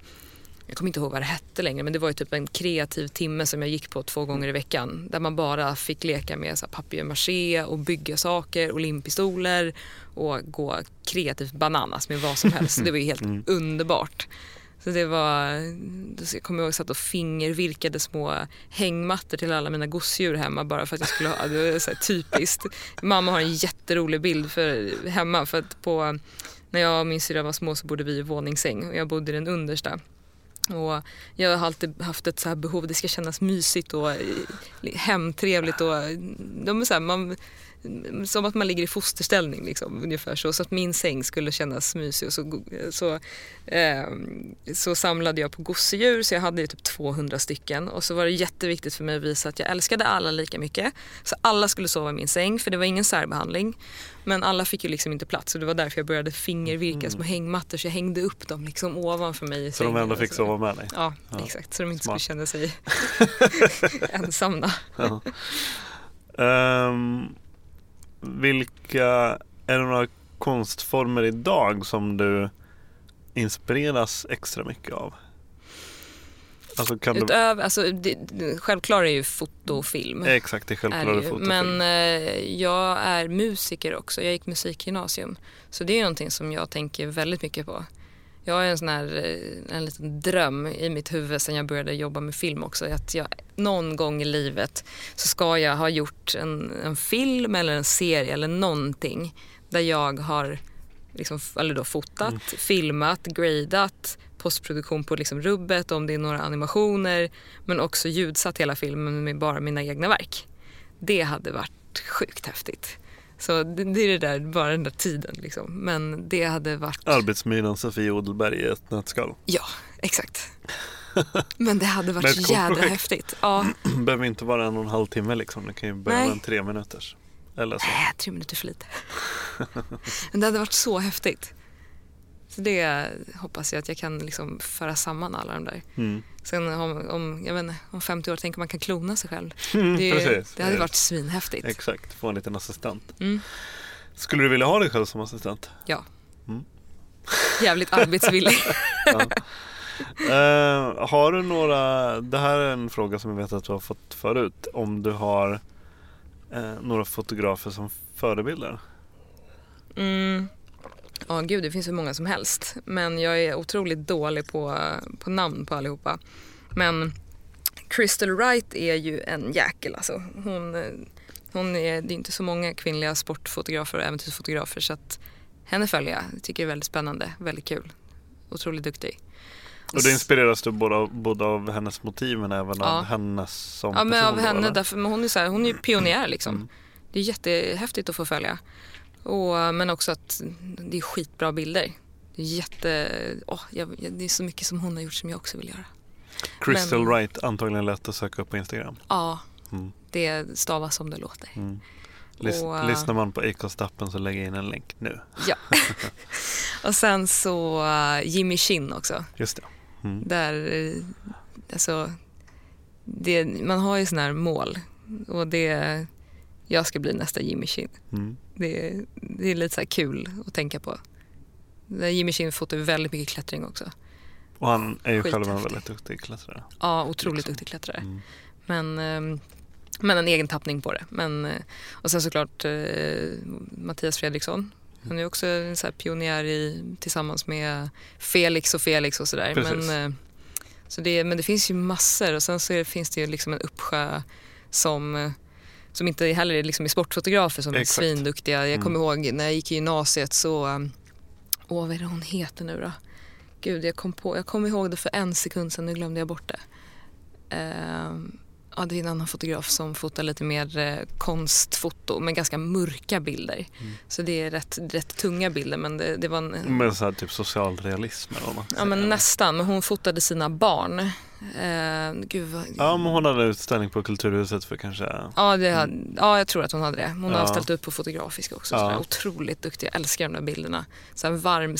jag kommer inte ihåg vad det hette längre, men det var ju typ en kreativ timme som jag gick på två gånger i veckan. Där man bara fick leka med papier-maché och bygga saker och limpistoler och gå kreativt bananas med vad som *laughs* helst. Det var ju helt mm. underbart. Så det var, jag kommer ihåg att jag satt och fingervirkade små hängmattor till alla mina gosedjur hemma bara för att jag skulle ha, det var så typiskt. Mamma har en jätterolig bild för, hemma för att på, när jag och min syrra var små så bodde vi i våningssäng och jag bodde i den understa. Och jag har alltid haft ett så behov, det ska kännas mysigt och eh, hemtrevligt och de är så här, man som att man ligger i fosterställning liksom, ungefär så. Så att min säng skulle kännas mysig. Och så, så, eh, så samlade jag på gosedjur så jag hade typ 200 stycken. Och så var det jätteviktigt för mig att visa att jag älskade alla lika mycket. Så alla skulle sova i min säng för det var ingen särbehandling. Men alla fick ju liksom inte plats och det var därför jag började fingervirka mm. små hängmattor så jag hängde upp dem liksom ovanför mig i Så de ändå fick sova med dig? Ja, ja. exakt. Så de inte Smart. skulle känna sig *laughs* *laughs* ensamma. Ja. Um, vilka, är det några konstformer idag som du inspireras extra mycket av? Alltså kan Utöver, du... alltså, det, självklart är ju foto och film. Exakt, det är självklart är foto Men eh, jag är musiker också, jag gick musikgymnasium. Så det är någonting som jag tänker väldigt mycket på. Jag har en sån här eh, en liten dröm i mitt huvud sen jag började jobba med film också. Att jag, någon gång i livet så ska jag ha gjort en, en film eller en serie eller någonting där jag har liksom, eller då fotat, mm. filmat, gradat, postproduktion på liksom rubbet om det är några animationer men också ljudsatt hela filmen med bara mina egna verk. Det hade varit sjukt häftigt. Så det, det är det där, bara den där tiden liksom. Men det hade varit... Arbetsmyran Sofie Odelberg i ett nötskal. Ja, exakt. Men det hade varit *laughs* så jävla projekt. häftigt. Ja. *clears throat* Behöver inte vara en och en halv timme liksom. Det kan ju behöva en tre minuters. Eller så. Nej, tre minuter för lite. *laughs* Men det hade varit så häftigt. Så det hoppas jag att jag kan liksom föra samman alla de där. Mm. Sen om, om, jag vet inte, om 50 år tänker man kan klona sig själv. Mm, *laughs* det, precis. det hade varit svinhäftigt. Exakt, få en liten assistent. Mm. Skulle du vilja ha dig själv som assistent? Ja. Mm. Jävligt arbetsvillig. *laughs* ja. uh, har du några, det här är en fråga som jag vet att du har fått förut. Om du har uh, några fotografer som förebilder? Mm. Ja, oh, gud, det finns hur många som helst. Men jag är otroligt dålig på, på namn på allihopa. Men Crystal Wright är ju en jäkel alltså. Hon, hon är, det är inte så många kvinnliga sportfotografer och äventyrsfotografer så att henne följer jag. jag tycker det är väldigt spännande, väldigt kul. Otroligt duktig. Och det inspireras du både av, både av hennes motiv men även Ja. av hennes som Ja, men person? av då, henne, eller? därför, men hon är, så här, hon är ju pionjär liksom. Mm. Det är jättehäftigt att få följa. Och, men också att det är skitbra bilder. Det är jätte... åh, jag, det är så mycket som hon har gjort som jag också vill göra. Crystal men- Wright, antagligen lätt att söka upp på Instagram. Ja, Mm. det stavas som det låter. Mm. Lys- Och, äh, Lyssnar man på Acast-appen så lägger jag in en länk nu. Ja. *laughs* och sen så uh, Jimmy Shin också. Just det. Mm. Där, eh, alltså, det, man har ju sådana här mål. Och det, jag ska bli nästa Jimmy Shin. Mm. Det, det är lite så kul att tänka på. Jimmy Shin fotar ju väldigt mycket klättring också. Och han är ju själv en väldigt duktig klättrare. Ja, otroligt Liksom. duktig klättrare. Mm. Men, ehm, men en egen tappning på det. Men, eh, och sen såklart eh, Mattias Fredriksson. Han är också en så pionjär i, tillsammans med Felix och Felix och sådär. Men, eh, så det, men det finns ju massor och sen så är, finns det ju liksom en uppsjö som som inte heller är liksom är sportfotografer som Exakt. är svinduktiga. Jag Mm. kommer ihåg när jag gick i gymnasiet så, um, åh vad är det hon heter nu då? Gud, jag kom, på, jag kom ihåg det för en sekund sedan, nu glömde jag bort det. Ehm, ja, det är en annan fotograf som fotar lite mer eh, konstfoto med ganska mörka bilder. Mm. Så det är rätt, rätt tunga bilder men det, det var en, Med så här typ social realism eller vad man Ja men nästan, men hon fotade sina barn. Eh, gud vad... Ja men hon hade utställning på Kulturhuset för kanske Ja, det hade, ja, jag tror att hon hade det. Hon har Ja. ställt upp på Fotografiska också. Ja. Otroligt duktig. Jag älskar de där bilderna. Så här varm,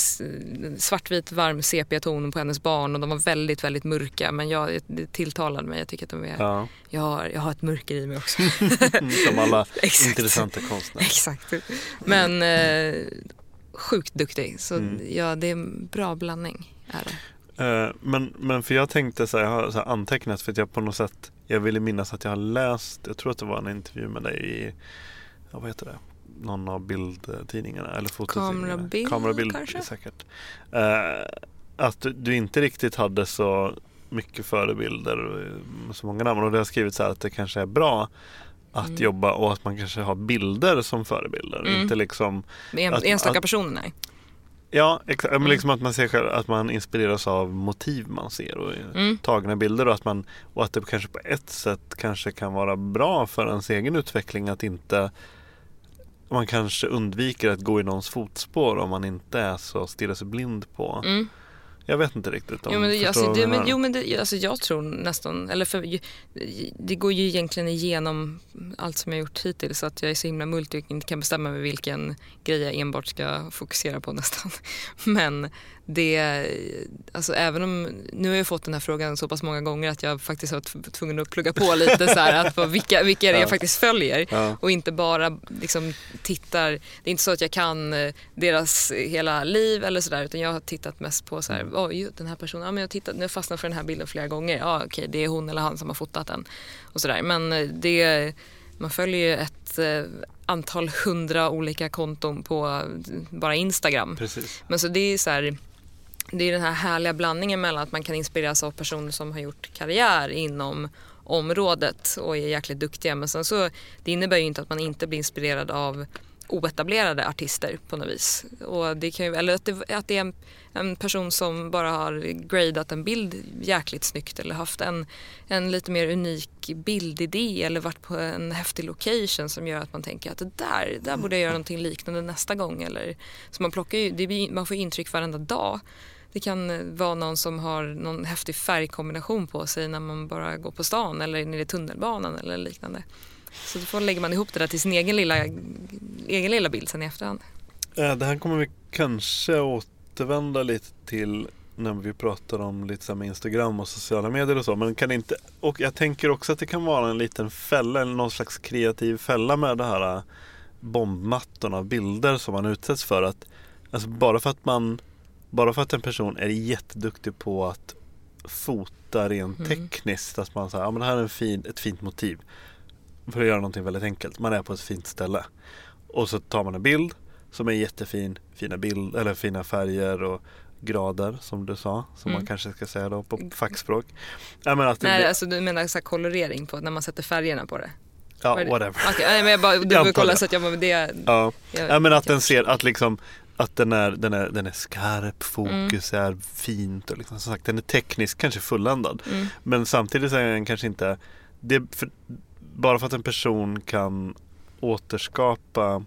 svartvit varm sepia-ton på hennes barn och de var väldigt, väldigt mörka. Men jag, det tilltalade mig. Jag tycker att de är, Ja, jag, har, jag har ett mörker i mig också. *laughs* som alla *laughs* Exakt. intressanta konstnärer. Exakt. Men eh, sjukt duktig. Så Mm. ja, det är en bra blandning. Är det. Eh, Men, men för jag tänkte så här, jag har så antecknat för att jag på något sätt Jag ville minnas att jag har läst Jag tror att det var en intervju med dig i ja, Vad heter det? Någon av bildtidningarna eller fototidningarna Kamerabild, Kamerabild kanske? säkert Eh, Att du, du inte riktigt hade så mycket förebilder eh, med så många namn och det har skrivit så här att det kanske är bra att Mm. jobba och att man kanske har bilder som förebilder. Mm. Inte liksom Med Att- en, enstaka personer, nej. Ja, exakt. Men liksom att man ser själv, att man inspireras av motiv man ser och Mm. tagna bilder och att, man, och att det kanske på ett sätt kanske kan vara bra för ens egen utveckling att inte man kanske undviker att gå i någons fotspår om man inte är så stirrar sig blind på. Mm. Jag vet inte riktigt om Jo men, det, alltså, det, men, jo, men det, alltså, jag tror nästan, eller för, det går ju egentligen igenom allt som jag gjort hittills så att jag är så himla multi och inte kan bestämma mig vilken grej jag enbart ska fokusera på nästan. *laughs* Men det, alltså även om, nu har jag fått den här frågan så pass många gånger att jag faktiskt har tvungen att plugga på lite så här att vilka, vilka är det jag Ja. faktiskt följer. Ja. och inte bara liksom tittar, det är inte så att jag kan eh, deras hela liv eller sådär utan jag har tittat mest på så här, oj den här personen, ja, men jag har tittat, nu har fastnat för den här bilden flera gånger, ja okej det är hon eller han som har fotat den. Och sådär men eh, det, man följer ju ett eh, antal hundra olika konton på bara Instagram. Precis. men så det är så här, det är den här härliga blandningen mellan att man kan inspireras av personer som har gjort karriär inom området och är jäkligt duktiga. Men sen så, det innebär ju inte att man inte blir inspirerad av oetablerade artister på något vis. Och det kan ju, eller att det, att det är en, en person som bara har gradat en bild jäkligt snyggt eller haft en, en lite mer unik bildidé eller varit på en häftig location som gör att man tänker att det där, där borde jag göra någonting liknande nästa gång. Eller, så man, plockar ju, det man får intryck varenda dag. Det kan eh, vara någon som har någon häftig färgkombination på sig när man bara går på stan eller nere i tunnelbanan eller liknande. Så då lägger man ihop det där till sin egen lilla, egen lilla bild sen i efterhand. Eh, det här kommer vi kanske återvända lite till när vi pratar om lite så med Instagram och sociala medier och så. Men kan inte, och jag tänker också att det kan vara en liten fälla eller någon slags kreativ fälla med det här eh, bombmattorna av bilder som man utsätts för. Att, alltså bara för att man bara för att en person är jätteduktig på att fota rent Mm. tekniskt. Att man säger, ja men det här är en fin, ett fint motiv. För att göra någonting väldigt enkelt. Man är på ett fint ställe. Och så tar man en bild som är jättefin. Fina, bild, eller fina färger och grader som du sa. Som Mm. man kanske ska säga då på fackspråk. Ja, men att det Nej, blir, alltså du menar så kolorering på när man sätter färgerna på det? ja, det- whatever. Nej, men jag bara, du vill kolla antar så att jag, men det, Ja. jag, ja men att den ser att liksom att den är, den är, den är skarp, fokus är fint och liksom, som sagt den är tekniskt kanske fulländad. Mm. Men samtidigt så är den kanske inte, det, för, bara för att en person kan återskapa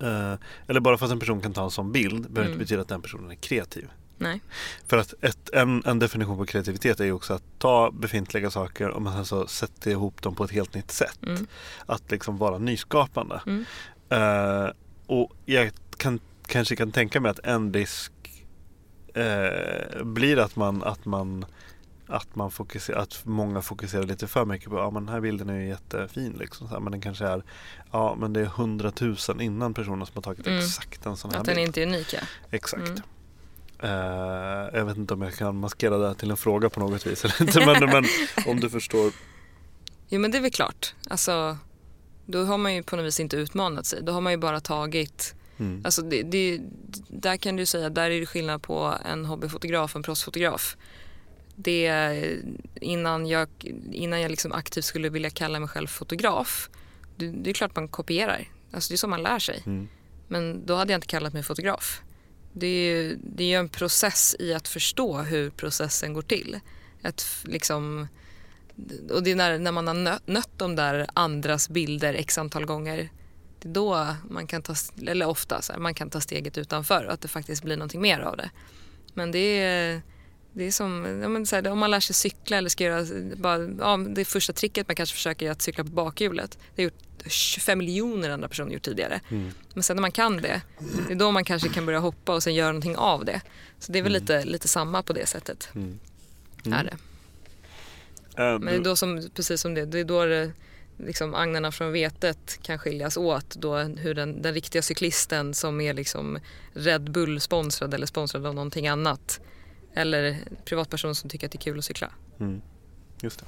eh, eller bara för att en person kan ta en sån bild behöver Mm. inte betyda att den personen är kreativ. Nej. För att ett, en, en definition på kreativitet är ju också att ta befintliga saker och man alltså sätter ihop dem på ett helt nytt sätt. Mm. Att liksom vara nyskapande. Mm. Eh, och jag kan, kanske kan tänka mig att en risk eh, blir att man, att man att, man fokuserar, att många fokuserar lite för mycket på ja men den här bilden är ju jättefin liksom, så här, men den kanske är ja men det är hundratusen innan personen som har tagit Mm. exakt en sån här Att den bild. inte är unik ja. Exakt. Mm. Eh, jag vet inte om jag kan maskera det här till en fråga på något vis eller inte men, men *laughs* om du förstår. Jo men det är väl klart. Alltså, då har man ju på något vis inte utmanat sig. Då har man ju bara tagit Mm. Alltså det, det, där kan du säga, där är det skillnad på en hobbyfotograf och en proffsfotograf. Det, innan jag, innan jag liksom aktivt skulle vilja kalla mig själv fotograf, det, det är klart man kopierar. Alltså det är så man lär sig. Mm. Men då hade jag inte kallat mig fotograf. Det är ju det är ju en process i att förstå hur processen går till. Att liksom, och det är när, när man har nö, nött de där andras bilder x antal gånger. Det är då man kan ta, eller ofta så här, man kan ta steget utanför och att det faktiskt blir någonting mer av det. Men det är, det är som, ja, men så här, om man lär sig cykla eller ska göra, bara, ja, det första tricket man kanske försöker är att cykla på bakhjulet. Det har gjort 25 miljoner andra personer gjort tidigare. Mm. Men sen när man kan det, det är då man kanske kan börja hoppa och sen göra någonting av det. Så det är väl lite, lite samma på det sättet. Mm. Är det. Eh, Men det är då som, precis som det, det är då det, liksom agnarna från vetet kan skiljas åt. Då hur den, den riktiga cyklisten som är liksom Red Bull sponsrad eller sponsrad av någonting annat. Eller privatperson som tycker att det är kul att cykla. Mm. Just det.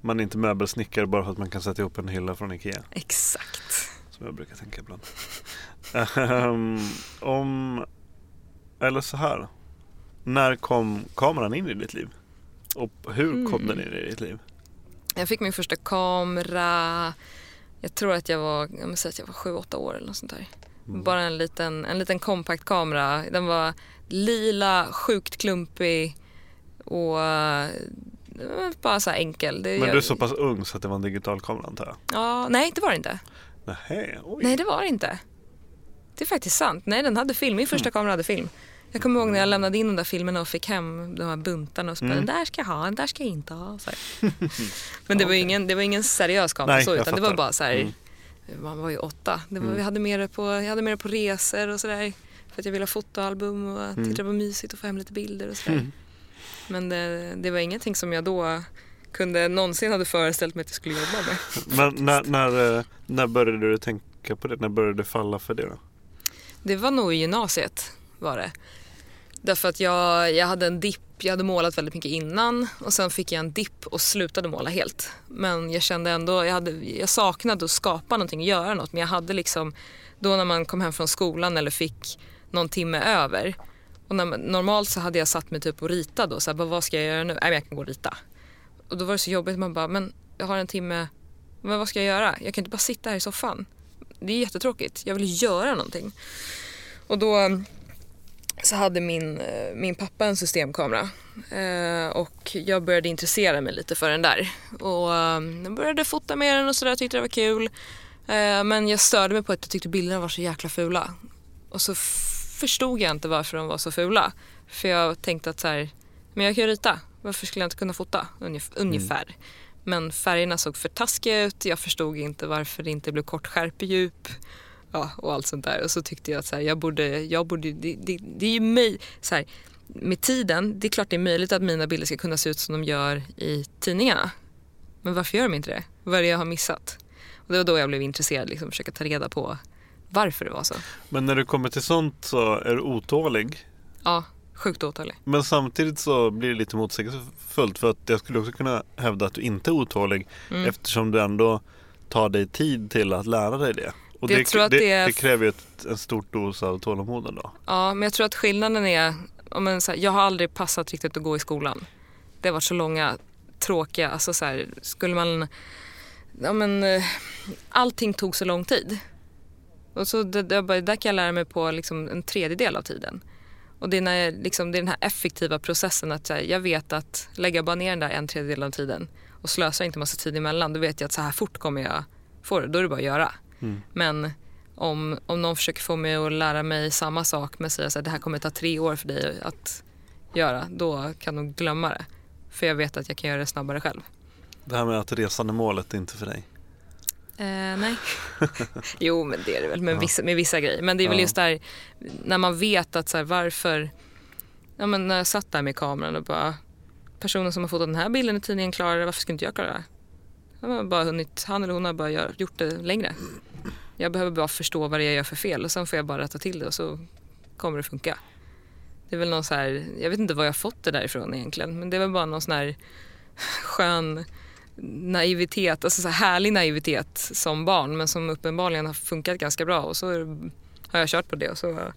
Man är inte möbelsnickare bara för att man kan sätta ihop en hylla från Ikea. Exakt. Som jag brukar tänka ibland. Ehm, om, eller så här. När kom kameran in i ditt liv? Och hur kom Mm. den in i ditt liv? Jag fick min första kamera, jag tror att jag var, jag säga att jag var sju, åtta år eller något sånt där. Mm. Bara en liten, en liten kompakt kamera. Den var lila, sjukt klumpig och eh, bara så enkel. Det, Men jag- du är så pass ung så att det var en digital kamera antar jag? Ja, nej det var det inte. Nähä, oj. Nej det var det inte. Det är faktiskt sant. Nej den hade film. Min första Mm. kamera hade film. Jag kommer ihåg när jag lämnade in de där filmerna och fick hem de här buntarna och så bara, Mm. den där ska jag ha, den där ska jag inte ha. *laughs* Men det var, ingen, det var ingen seriös Nej, så, utan det var bara så här, Mm. man var ju åtta. Var, Mm. vi hade med det på, jag hade med det på resor och sådär. För att jag ville ha fotoalbum och Mm. tyckte det var mysigt att få hem lite bilder och sådär. Mm. Men det, det var ingenting som jag då kunde någonsin hade föreställt mig att jag skulle jobba med. *laughs* Men när, när, eh, när började du tänka på det? När började det falla för det då? Det var nog i gymnasiet var det. Därför att jag, jag hade en dipp, jag hade målat väldigt mycket innan och sen fick jag en dipp och slutade måla helt. Men jag kände ändå, jag, hade, jag saknade att skapa någonting, göra något. Men jag hade liksom, då när man kom hem från skolan eller fick någon timme över. Och när, normalt så hade jag satt mig typ och rita då, så här, vad ska jag göra nu? Nej men jag kan gå och rita. Och då var det så jobbigt, man bara, men jag har en timme, men vad ska jag göra? Jag kan inte bara sitta här i soffan. Det är jättetråkigt, jag vill göra någonting. Och då så hade min, eh, min pappa en systemkamera eh, och jag började intressera mig lite för den där. Och eh, jag började fota med den och sådär, tyckte det var kul. Eh, men jag störde mig på att jag tyckte bilderna var så jäkla fula. Och så förstod jag inte varför de var så fula. För jag tänkte att så här, men jag kan ju rita, varför skulle jag inte kunna fota? Ungef- ungefär. Men färgerna såg för taskiga ut, jag förstod inte varför det inte blev kort skärpedjup ja, och allt sånt där. Och så tyckte jag att så här, jag borde, jag borde, det, det, det är ju mig, så här, med tiden, det är klart det är möjligt att mina bilder ska kunna se ut som de gör i tidningarna. Men varför gör de inte det? Vad är det jag har missat? Och det var då jag blev intresserad, liksom, försöka ta reda på varför det var så. Men när du kommer till sånt så är du otålig. Ja, sjukt otålig. Men samtidigt så blir det lite motsägelsefullt för att jag skulle också kunna hävda att du inte är otålig Mm. eftersom du ändå tar dig tid till att lära dig det. Och det, det, det är- det kräver ju ett, en stor dos av tålamod ändå. Ja, men jag tror att skillnaden är, om en, så här, jag har aldrig passat riktigt att gå i skolan. Det har varit så långa, tråkiga, alltså så här, skulle man, ja men, eh, allting tog så lång tid. Och så det, det, där kan jag lära mig på liksom en tredjedel av tiden. Och det är, när jag, liksom, det är den här effektiva processen att här, jag vet att lägga bara ner den där en tredjedel av tiden och slösa inte massa tid emellan, då vet jag att så här fort kommer jag få det. Då är det bara att göra. Mm. Men om, om någon försöker få mig att lära mig samma sak men säger att det här kommer ta tre år för dig att göra, då kan de glömma det. För jag vet att jag kan göra det snabbare själv. Det här med att resande målet är inte för dig? Eh, nej. *laughs* jo, men det är det väl med, Ja. vissa, med vissa grejer. Men det är väl Ja. just där när man vet att så här, varför... Ja, men när jag satt där med kameran och bara personen som har fotat den här bilden i tidningen klarar det, varför ska inte jag klara det? Han, har bara hunnit, han eller hon har bara gjort det längre. Jag behöver bara förstå vad det är jag gör för fel och sen får jag bara rätta till det och så kommer det funka. Det är väl någon så här, jag vet inte var jag fått det därifrån egentligen men det är väl bara någon sån här skön naivitet, alltså så här härlig naivitet som barn men som uppenbarligen har funkat ganska bra och så har jag kört på det och så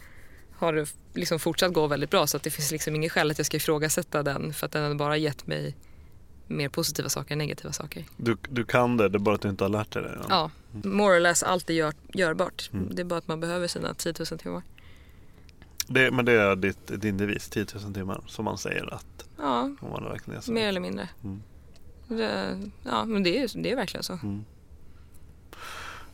har det liksom fortsatt gå väldigt bra så att det finns liksom inget skäl att jag ska ifrågasätta den för att den har bara gett mig mer positiva saker än negativa saker. Du, du kan det, det är bara att du inte har lärt dig det. Ja, more or less allt är gör, görbart. Mm. Det är bara att man behöver sina 10 000 timmar. Det, men det är ditt, din devis, 10 000 timmar, som man säger att Ja, om man verkligen är så. mer eller mindre. Mm. Det, ja, men det är, det är verkligen så. Mm.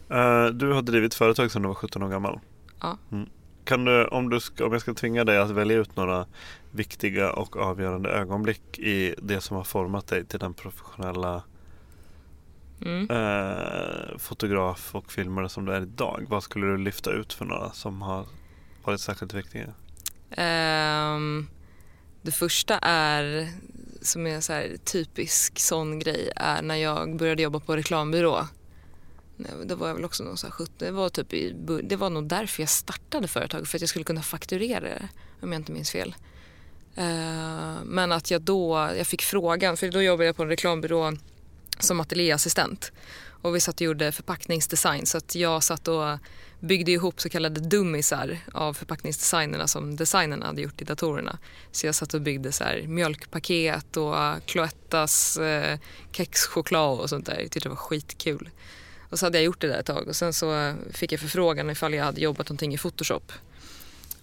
Eh, du har drivit företag sedan du var 17 år gammal. Ja. Mm. Kan du, om, du ska, om jag ska tvinga dig att välja ut några viktiga och avgörande ögonblick i det som har format dig till den professionella Mm. eh, fotograf och filmare som du är idag. Vad skulle du lyfta ut för några som har varit särskilt viktiga? Ehm, det första är, som är så här typisk sån grej, är när jag började jobba på reklambyrå. Det var jag väl också någon så här 70, det var, typ i, det var nog därför jag startade företaget, för att jag skulle kunna fakturera det, om jag inte minns fel. Eh, men att jag då, jag fick frågan, för då jobbade jag på en reklambyrå som ateljéassistent. Och vi satt och gjorde förpackningsdesign så att jag satt och byggde ihop så kallade dummisar av förpackningsdesignerna som designerna hade gjort i datorerna. Så jag satt och byggde så här mjölkpaket och Cloettas eh, kexchoklad och sånt där. Jag tyckte det var skitkul. Och så hade jag gjort det där ett tag och sen så fick jag förfrågan ifall jag hade jobbat någonting i Photoshop.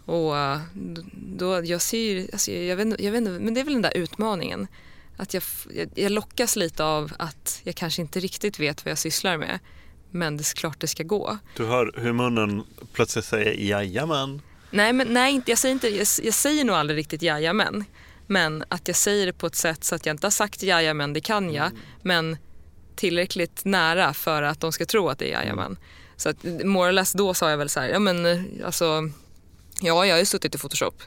Och eh, då, jag ser alltså jag, vet, jag vet inte, men det är väl den där utmaningen. Att jag, jag, lockas lite av att jag kanske inte riktigt vet vad jag sysslar med. Men det är klart det ska gå. Du hör hur munnen plötsligt säger jajamän. Nej, men, nej inte, jag, säger inte, jag, jag säger nog aldrig riktigt jajamän. Men att jag säger det på ett sätt så att jag inte har sagt jajamän, det kan jag. Men tillräckligt nära för att de ska tro att det är jajamän. Så att more or less då sa jag väl så här, ja men alltså, ja jag har ju suttit i Photoshop.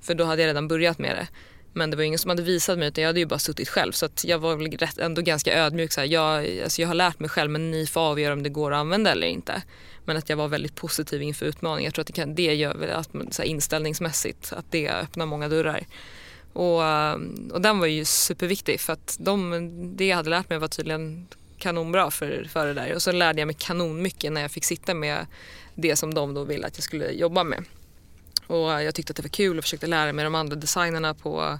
För då hade jag redan börjat med det. Men det var ingen som hade visat mig utan jag hade ju bara suttit själv. Så att jag var väl rätt, ändå ganska ödmjuk. Så här, jag, alltså jag har lärt mig själv men ni får avgöra om det går att använda eller inte. Men att jag var väldigt positiv inför utmaningen. Jag tror att det, kan, det gör väl att så här, inställningsmässigt att det öppnar många dörrar. Och, eh, och den var ju superviktig för att de, det jag hade lärt mig var tydligen kanonbra för, för det där. Och så lärde jag mig kanonmycket när jag fick sitta med det som de då ville att jag skulle jobba med. Och jag tyckte att det var kul och försökte lära mig de andra designerna på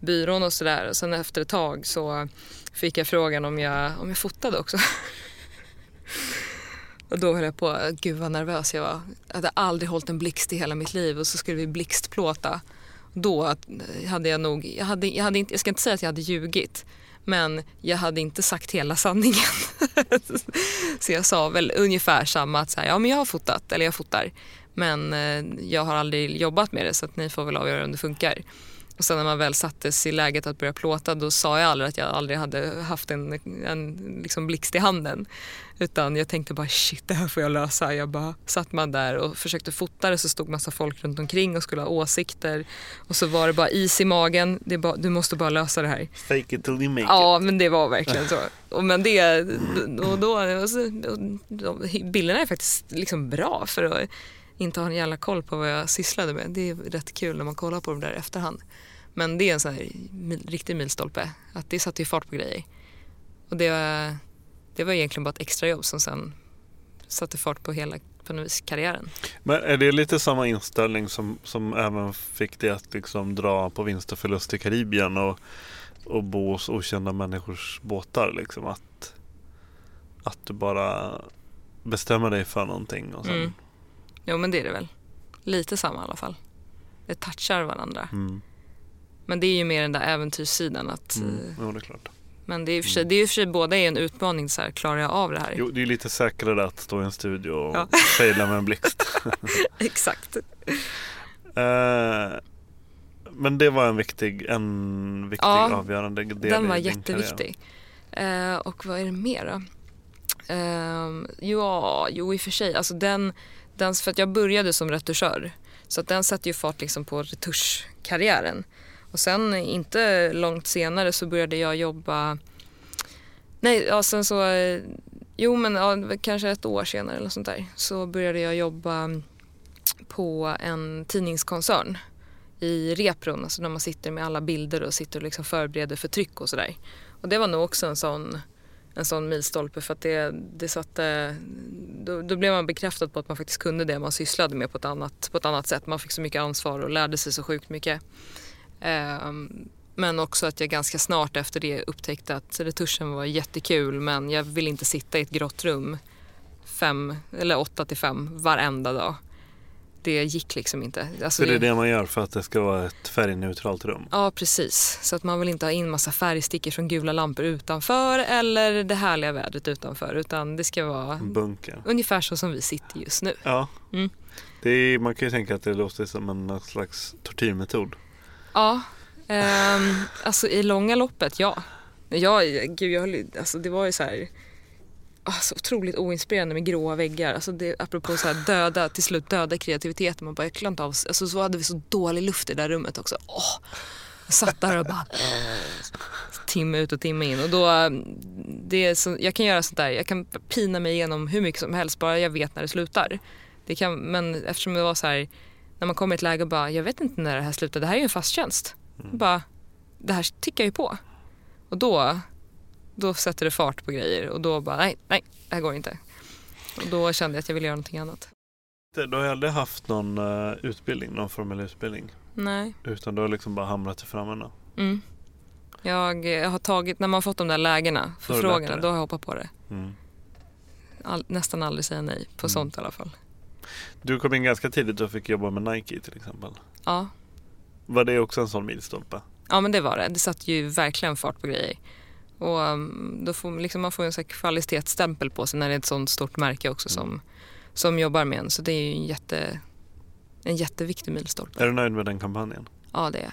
byrån och sådär. Och sen efter ett tag så fick jag frågan om jag, om jag fotade också. *laughs* och då höll jag på, gud vad nervös jag var. Jag hade aldrig hållit en blixt i hela mitt liv och så skulle vi blixtplåta. Då eh, hade jag nog, jag, hade, jag, hade inte, jag ska inte säga att jag hade ljugit. Men jag hade inte sagt hela sanningen. *laughs* så jag sa väl ungefär samma att så här, ja men jag har fotat, eller jag fotar. Men eh, jag har aldrig jobbat med det så att ni får väl avgöra om det funkar. Och sen när man väl sattes i läget att börja plåta då sa jag aldrig att jag aldrig hade haft en, en liksom blixt i handen. Utan jag tänkte bara shit det här får jag lösa. Jag bara satt man där och försökte fota det så stod massa folk runt omkring och skulle ha åsikter. Och så var det bara is i magen. Det bara, du måste bara lösa det här. Fake it till you make it. Ja, men det var verkligen så. Och, men det, och då, och så, och, de, bilderna är faktiskt liksom bra för att inte ha en jävla koll på vad jag sysslade med. Det är rätt kul när man kollar på dem där efterhand. Men det är en sån här riktig milstolpe. Att det satte ju fart på grejer. Och det, var- det var egentligen bara ett extrajobb som sen satte fart på hela på vis karriären. Men är det lite samma inställning som, som även fick dig att liksom dra på vinst och förlust i Karibien och, och bo hos okända människors båtar? Liksom att, att du bara bestämmer dig för någonting och sen Mm. Jo men det är det väl. Lite samma i alla fall. Det touchar varandra. Mm. Men det är ju mer den där äventyrssidan. Att, Mm. eh, Jo, det är klart. Men det är ju för sig, det är ju för sig båda är en utmaning. Så här, klarar jag av det här? Jo, det är lite säkrare att stå i en studio och Ja. fejla med en blixt. *laughs* Exakt. Eh, men det var en viktig, en viktig Ja, avgörande del Den var i din jätteviktig. Eh, och vad är det mer då? Eh, ja, jo i och för sig. Alltså den, den, för att jag började som retuschör. Så att den satte ju fart liksom på retuschkarriären. Och sen inte långt senare så började jag jobba... Nej, ja, sen så... Eh, jo men ja, kanske ett år senare eller sånt där. Så började jag jobba på en tidningskoncern i repron, alltså när man sitter med alla bilder och sitter och liksom förbereder för tryck och sådär. Och det var nog också en sån, en sån milstolpe för att det, det satte, då, då blev man bekräftad på att man faktiskt kunde det man sysslade med på ett annat, på ett annat sätt. Man fick så mycket ansvar och lärde sig så sjukt mycket. Ehm, men också att jag ganska snart efter det upptäckte att retuschen var jättekul men jag vill inte sitta i ett grått rum fem eller åtta till fem varenda dag. Det gick liksom inte. Alltså, Så det är det man gör för att det ska vara ett färgneutralt rum? Ja, precis. Så att man vill inte ha in massa färgstickor från gula lampor utanför eller det härliga vädret utanför utan det ska vara bunker? ungefär så som vi sitter just nu. Ja. Mm. Det är, man kan ju tänka att det låter som en slags tortyrmetod. Ja, um, alltså i långa loppet, ja. Jag, gud, jag, höll- alltså det var ju så här alltså, otroligt oinspirerande med gråa väggar. Alltså det, apropå så här döda, till slut döda kreativiteten. Man bara, jag klarar inte av, alltså så hade vi så dålig luft i det där rummet också. Åh, jag satt där och bara timme ut och timme in. Och då, ehm, det är så, jag kan göra sånt där, jag kan pina mig igenom hur mycket som helst bara jag vet när det slutar. Det kan, men eftersom det var så här, när man kommer i ett läge och bara, jag vet inte när det här slutar, det här är ju en fast tjänst. Bara, det här tickar ju på. Och då, då sätter det fart på grejer och då bara, nej, nej, det här går inte. Och då kände jag att jag ville göra någonting annat. Du har aldrig haft någon eh, utbildning, någon formell utbildning. Nej. Utan du har liksom bara hamnat i framme. Mm. Jag, jag har tagit, när man fått de där lägena, förfrågorna, dig. då har jag hoppat på det. Mm. All, nästan aldrig säga nej på Mm. sånt i alla fall. Du kom in ganska tidigt och fick jobba med Nike till exempel. Ja. Var det också en sån milstolpe? ja, men det var det. Det satte ju verkligen fart på grejer. Och um, då får man liksom, man får en kvalitetsstämpel på sig när det är ett sånt stort märke också som, som jobbar med en. Så det är ju en, jätte, en jätteviktig milstolpe. Är du nöjd med den kampanjen? Ja, det är jag.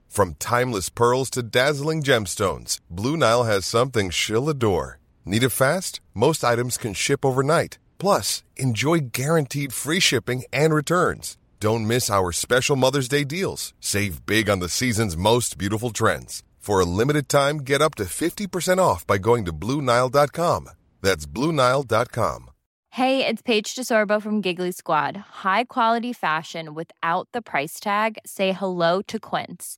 From timeless pearls to dazzling gemstones, Blue Nile has something she'll adore. Need it fast? Most items can ship overnight. Plus, enjoy guaranteed free shipping and returns. Don't miss our special Mother's Day deals. Save big on the season's most beautiful trends. For a limited time, get up to 50% off by going to BlueNile.com. That's BlueNile.com. Hey, it's Paige DeSorbo from Giggly Squad. High quality fashion without the price tag. Say hello to Quince.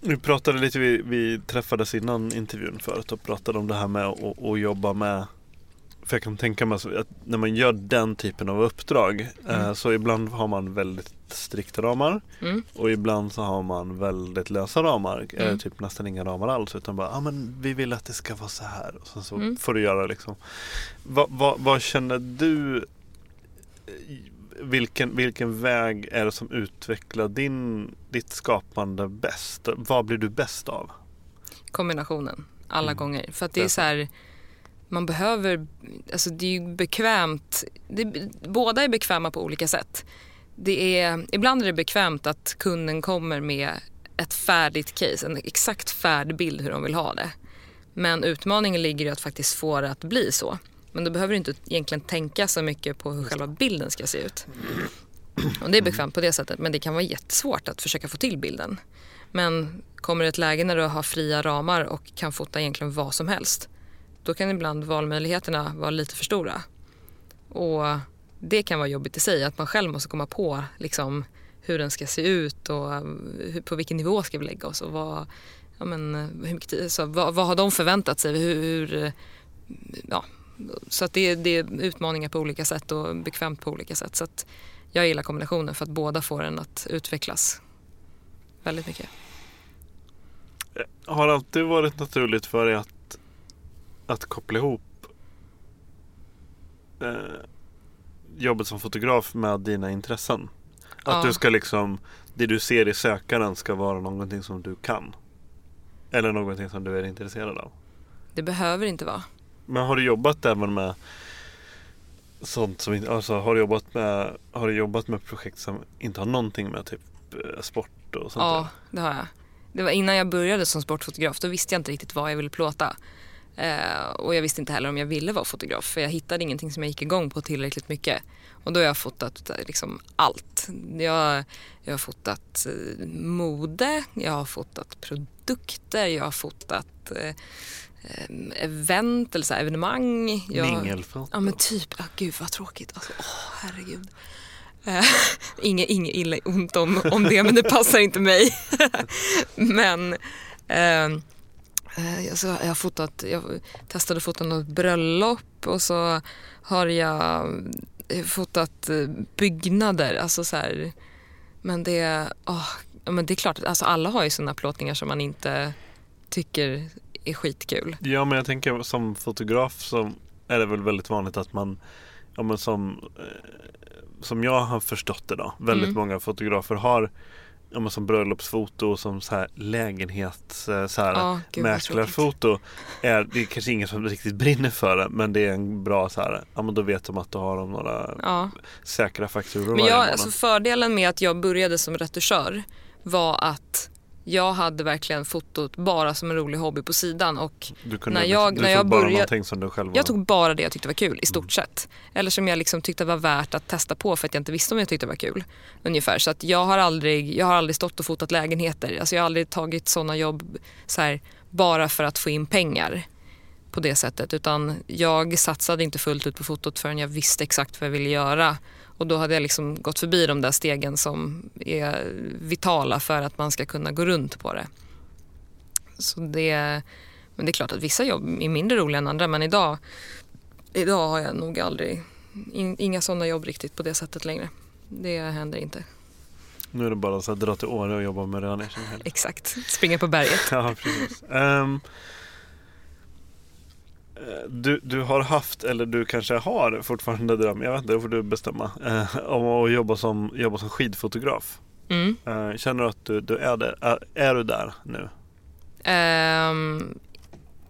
Vi pratade lite, vi, vi träffades innan intervjun förut och pratade om det här med att, jobba med för jag kan tänka mig att när man gör den typen av uppdrag eh, så ibland har man väldigt strikta ramar Mm. och ibland så har man väldigt lösa ramar. Eh, Mm. typ nästan inga ramar alls utan bara, ah, men vi vill att det ska vara så här och sen så Mm. får du göra liksom. Vad, vad, vad känner du? Vilken, vilken väg är det som utvecklar din, ditt skapande bäst? Vad blir du bäst av? Kombinationen, alla Mm. gånger. För att det är så här, man behöver, alltså det är ju bekvämt, det, båda är bekväma på olika sätt. Det är, ibland är det bekvämt att kunden kommer med ett färdigt case, en exakt färdig bild hur de vill ha det. Men utmaningen ligger i att faktiskt få det att bli så. Men då behöver du inte egentligen tänka så mycket på hur själva bilden ska se ut. Och det är bekvämt på det sättet men det kan vara jättesvårt att försöka få till bilden. Men kommer det ett läge när du har fria ramar och kan fota egentligen vad som helst då kan ibland valmöjligheterna vara lite för stora. Och det kan vara jobbigt i sig att man själv måste komma på liksom, hur den ska se ut och eh, hur, på vilken nivå ska vi lägga oss och vad, ja, men, eh, hur mycket så, vad, vad har de förväntat sig? Hur, hur, eh, ja, så att det, det är utmaningar på olika sätt och bekvämt på olika sätt. Så att jag gillar kombinationen för att båda får en att utvecklas väldigt mycket. Har det alltid varit naturligt för dig att, att koppla ihop eh, jobbet som fotograf med dina intressen? Att Ja. du ska liksom, det du ser i sökaren ska vara någonting som du kan? Eller någonting som du är intresserad av? Det behöver inte vara. Men har du jobbat även med sånt som inte, alltså har du jobbat med, har du jobbat med projekt som inte har någonting med typ eh, sport och sånt Ja, det har jag. Det var innan jag började som sportfotograf. Då visste jag inte riktigt vad jag ville plåta. Eh, och jag visste inte heller om jag ville vara fotograf. För jag hittade ingenting som jag gick igång på tillräckligt mycket. Och då har jag fotat eh, liksom allt. Jag, jag har fotat eh, mode, jag har fotat produkter, jag har fotat eh, event eller så här, evenemang. Jag, Mingelfoto. Ja men typ, ah, gud vad tråkigt. Alltså, åh herregud. Eh, *laughs* inget, inget illa ont om, om det men det passar inte mig. *laughs* men eh, alltså, jag har fotat, jag testade att fota något bröllop och så har jag eh, fotat eh, byggnader. Alltså så här, men det, ja, men det är klart, att- alltså, alla har ju sådana plåtningar som man inte tycker är skitkul. Ja men jag tänker som fotograf så är det väl väldigt vanligt att man ja, men som, eh, som jag har förstått det då. Väldigt Mm. många fotografer har ja, men som bröllopsfoto och som så här lägenhets eh, så här, Ja, gud, mäklarfoto. Är, det är kanske ingen som riktigt brinner för det men det är en bra så här, ja men då vet de att du har de några Ja. säkra fakturor Men jag, alltså fördelen med att jag började som retuschör var att jag hade verkligen fotot bara som en rolig hobby på sidan och du kunde, när jag- du när jag bara började- någonting som du själv var. jag tog bara det jag tyckte var kul i stort sett. Eller som jag liksom tyckte var värt att testa på för att jag inte visste om jag tyckte det var kul. Ungefär. Så att jag har aldrig, jag har aldrig stått och fotat lägenheter. Alltså jag har aldrig tagit sådana jobb så här, bara för att få in pengar på det sättet. Utan jag satsade inte fullt ut på fotot förrän jag visste exakt vad jag ville göra. Och då hade jag liksom gått förbi de där stegen som är vitala för att man ska kunna gå runt på det. Så det, men det är klart att vissa jobb är mindre roliga än andra men idag, idag har jag nog aldrig, in, inga sådana jobb riktigt på det sättet längre. Det händer inte. Nu är det bara att dra till Åre och jobba med rörning. Exakt, springa på berget. *laughs* Ja, precis. Eh, du, du har haft, eller du kanske har fortfarande dröm, jag vet inte, det får du bestämma, eh, om att jobba som, jobba som skidfotograf. Mm. Eh, känner du att du, du är, där, är, är du där nu? Ehm,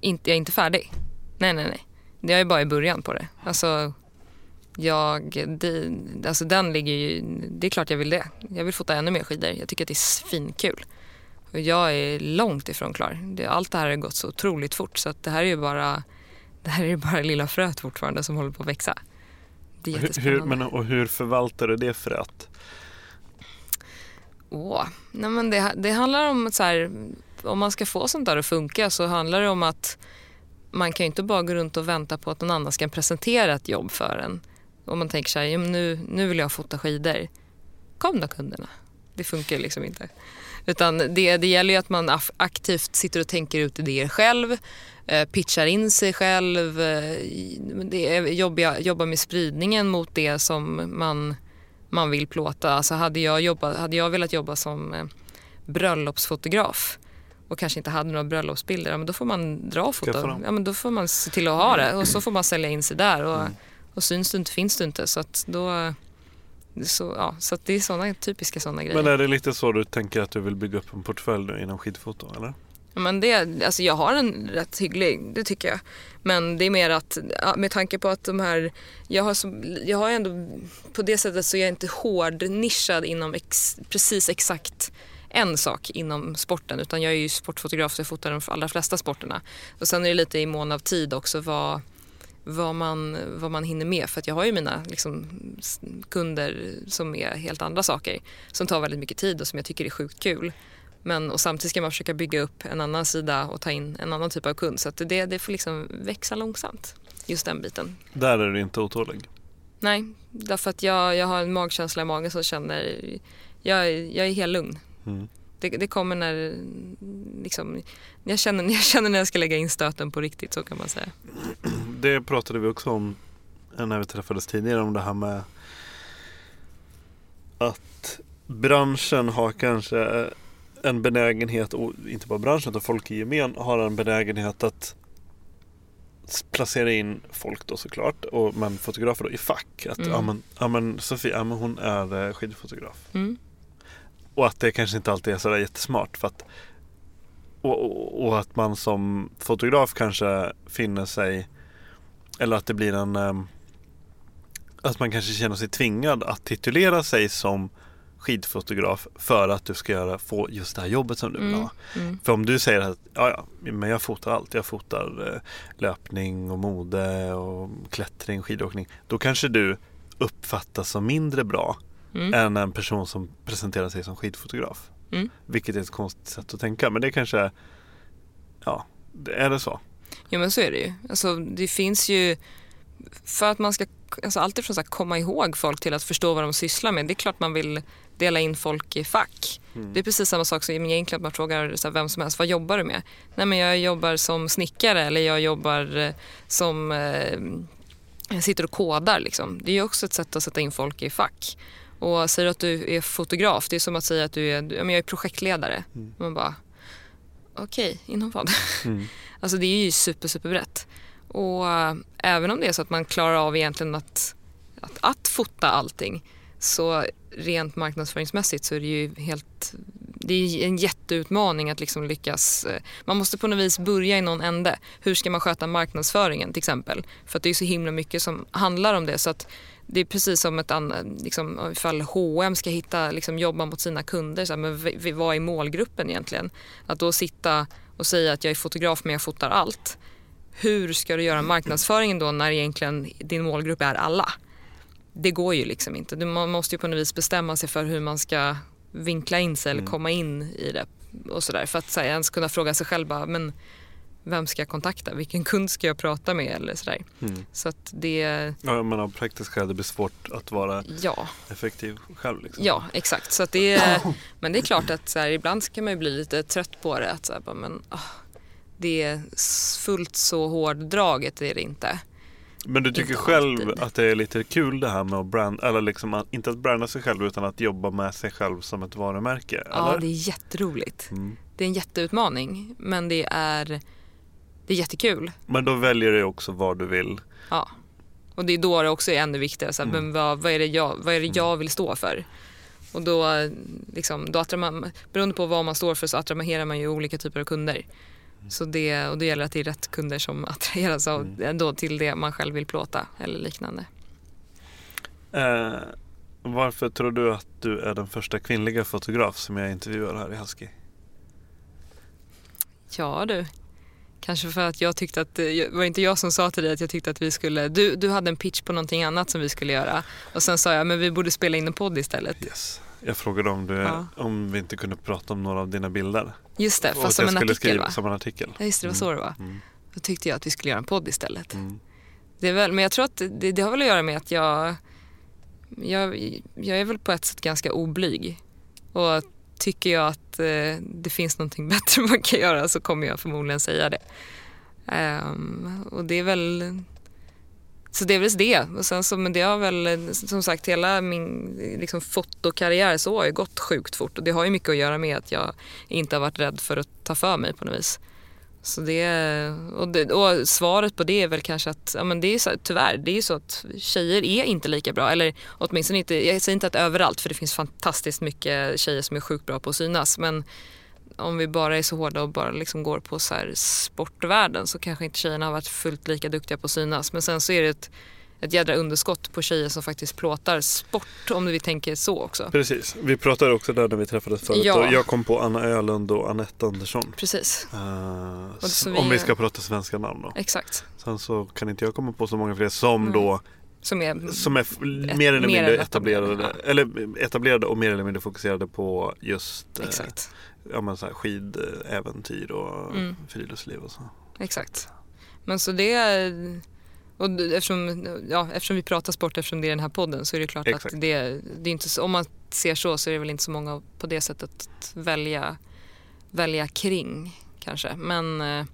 inte, jag är inte färdig. Nej, nej, nej. Jag är bara i början på det. Alltså, jag, det, alltså den ligger ju, det är klart jag vill det. Jag vill fota ännu mer skidor. Jag tycker att det är svinkul. Och jag är långt ifrån klar. Det, allt det här har gått så otroligt fort så att det här är ju bara, *laughs* det här är bara lilla fröet fortfarande som håller på att växa. Det är jättespännande. hur, men, och hur förvaltar du det fröet? Åh, nej men det, det handlar om att så här, om man ska få sånt där att funka så handlar det om att man kan ju inte bara gå runt och vänta på att någon annan ska presentera ett jobb för en. Om man tänker så här, nu, nu vill jag fota skidor. Kom då kunderna. Det funkar liksom inte. Utan det, det gäller ju att man aktivt sitter och tänker ut idéer själv, eh, pitchar in sig själv, eh, det är jobba, jobba med spridningen mot det som man, man vill plåta. Alltså hade, jag jobbat, hade jag velat jobba som eh, bröllopsfotograf och kanske inte hade några bröllopsbilder, ja, men då får man dra dem. Ja, men då får man se till att ha det och så får man sälja in sig där. Och, Mm. och syns du inte finns du inte. Så att då, Så, ja, så det är såna typiska sådana grejer. Men är det lite så du tänker att du vill bygga upp en portfölj nu inom skidfoto eller? Men det, alltså jag har en rätt hygglig, det tycker jag. Men det är mer att med tanke på att de här, jag har, så, jag har ändå, på det sättet så är jag inte hårdnischad inom ex, precis exakt en sak inom sporten utan jag är ju sportfotograf så jag fotar de allra flesta sporterna. Och sen är det lite i mån av tid också vad, vad, man, vad man hinner med för att jag har ju mina liksom, kunder som är helt andra saker som tar väldigt mycket tid och som jag tycker är sjukt kul. Men och samtidigt ska man försöka bygga upp en annan sida och ta in en annan typ av kund. Så det, det får liksom växa långsamt, just den biten. Där är du inte otålig? Nej, därför att jag, jag har en magkänsla i magen som känner, jag, jag är helt lugn. Mm. Det, det, kommer när, liksom, jag, känner, jag känner när jag ska lägga in stöten på riktigt, så kan man säga. Det pratade vi också om när vi träffades tidigare, om det här med att branschen har kanske en benägenhet, och inte bara branschen utan folk i gemen har en benägenhet att placera in folk då såklart, och, men fotografer då i fack. Att mm. ja, men, ja men Sofie, ja, men hon är eh, skidfotograf. Mm. Och att det kanske inte alltid är sådär jättesmart. För att, och, och, och, att man som fotograf kanske finner sig, eller att det blir en, eh, att man kanske känner sig tvingad att titulera sig som skidfotograf för att du ska göra, få just det här jobbet som du vill mm, ha. Mm. För om du säger att ja, ja, men jag fotar allt. Jag fotar eh, löpning och mode och klättring, skidåkning. Då kanske du uppfattas som mindre bra mm. än en person som presenterar sig som skidfotograf. Mm. Vilket är ett konstigt sätt att tänka. Men det kanske, ja, är det så? Ja men så är det ju. Alltså, det finns ju, för att man ska alltså alltid från att komma ihåg folk till att förstå vad de sysslar med. Det är klart man vill dela in folk i fack. Mm. Det är precis samma sak som egentligen att man frågar så här, vem som helst, vad jobbar du med? Nej men jag jobbar som snickare eller jag jobbar eh, som, eh, sitter och kodar liksom. Det är också ett sätt att sätta in folk i fack. Och säger att du är fotograf, det är som att säga att du är, ja, men jag är projektledare. Mm. Man bara, okej, okay, inom vad? Mm. *laughs* alltså det är ju super, superbrett. Och eh, även om det är så att man klarar av egentligen att, att, att fota allting så rent marknadsföringsmässigt så är det ju helt det är en jätteutmaning att liksom lyckas. Eh, man måste på något vis börja i någon ände. Hur ska man sköta marknadsföringen till exempel? För att det är så himla mycket som handlar om det. Så att det är precis som ett annat, liksom, ifall H&M ska hitta, liksom, jobba mot sina kunder. Så här, men vad är målgruppen egentligen? Att då sitta och säga att jag är fotograf men jag fotar allt. Hur ska du göra marknadsföringen då när egentligen din målgrupp är alla? det går ju liksom inte. Man måste ju på något vis bestämma sig för hur man ska vinkla in sig eller mm. komma in i det och sådär. För att så här, ens kunna fråga sig själv bara, men vem ska jag kontakta? Vilken kund ska jag prata med? Eller sådär. Mm. Så att det... Ja, men av praktiska skäl det blir svårt att vara ja. effektiv själv. Liksom. Ja, exakt. Så att det är, *clears throat* men det är klart att så här, ibland kan man ju bli lite trött på det. Att så här, bara, men, oh, det är fullt så hårddraget är det inte. Men du tycker själv alltid. att det är lite kul det här med att branda, eller liksom inte att branda sig själv utan att jobba med sig själv som ett varumärke? Ja, det är jätteroligt. Mm. Det är en jätteutmaning men det är, det är jättekul. Men då väljer du också vad du vill. Ja, och det är då det också är ännu viktigare. Så här, mm. men vad, vad, är det jag, vad är det jag vill stå för? Och då, liksom, då man, beroende på vad man står för så attraherar man ju olika typer av kunder. Så det, och det gäller att det är rätt kunder som *laughs* attraheras av, mm. då till det man själv vill plåta eller liknande. Eh, varför tror du att du är den första kvinnliga fotograf som jag intervjuar här i Husky? Ja du, kanske för att jag tyckte att, var det inte jag som sa till dig att jag tyckte att vi skulle, du, du hade en pitch på någonting annat som vi skulle göra och sen sa jag men vi borde spela in en podd istället. Yes. Jag frågade om, du, ja. om vi inte kunde prata om några av dina bilder. Just det, fast som en artikel skriva, va? Som en artikel. Ja, just det, det var så det var. Mm. Då tyckte jag att vi skulle göra en podd istället. Mm. Det är väl, men jag tror att det, det, har väl att göra med att jag, jag, jag är väl på ett sätt ganska oblyg. Och tycker jag att eh, Eh, det finns någonting *laughs* bättre man kan göra så kommer jag förmodligen säga det. Um, och det är väl så det är väl det. Och sen så, men det har väl, som sagt, hela min liksom, fotokarriär så har ju gått sjukt fort. Och det har ju mycket att göra med att jag inte har varit rädd för att ta för mig på något vis. Så det, och, det, och svaret på det är väl kanske att, ja men det är så, tyvärr, det är så att tjejer är inte lika bra. Eller åtminstone inte, jag säger inte att överallt för det finns fantastiskt mycket tjejer som är sjukt bra på att synas. Men om vi bara är så hårda och bara liksom går på så sportvärlden så kanske inte tjejerna har varit fullt lika duktiga på att synas. Men sen så är det ett ett jädra underskott på tjejer som faktiskt plåtar sport om vi tänker så också. Precis, vi pratade också där när vi träffades förut ja. jag kom på Anna Ölund och Anette Andersson. Precis. Uh, vi... Om vi ska prata svenska namn då. Exakt. Sen så kan inte jag komma på så många fler som mm. då som är, som är ett, mer eller mindre etablerade, ja. eller etablerade och mer eller mindre fokuserade på just eh, Exakt. Eh, ja, men så här, skidäventyr och mm. friluftsliv och så. Exakt. Men så det är och eftersom, ja, eftersom vi pratar sport, eftersom det är den här podden så är det klart Exakt. att det, det är inte så, om man ser så så är det väl inte så många på det sättet att välja, välja kring kanske. Men eh,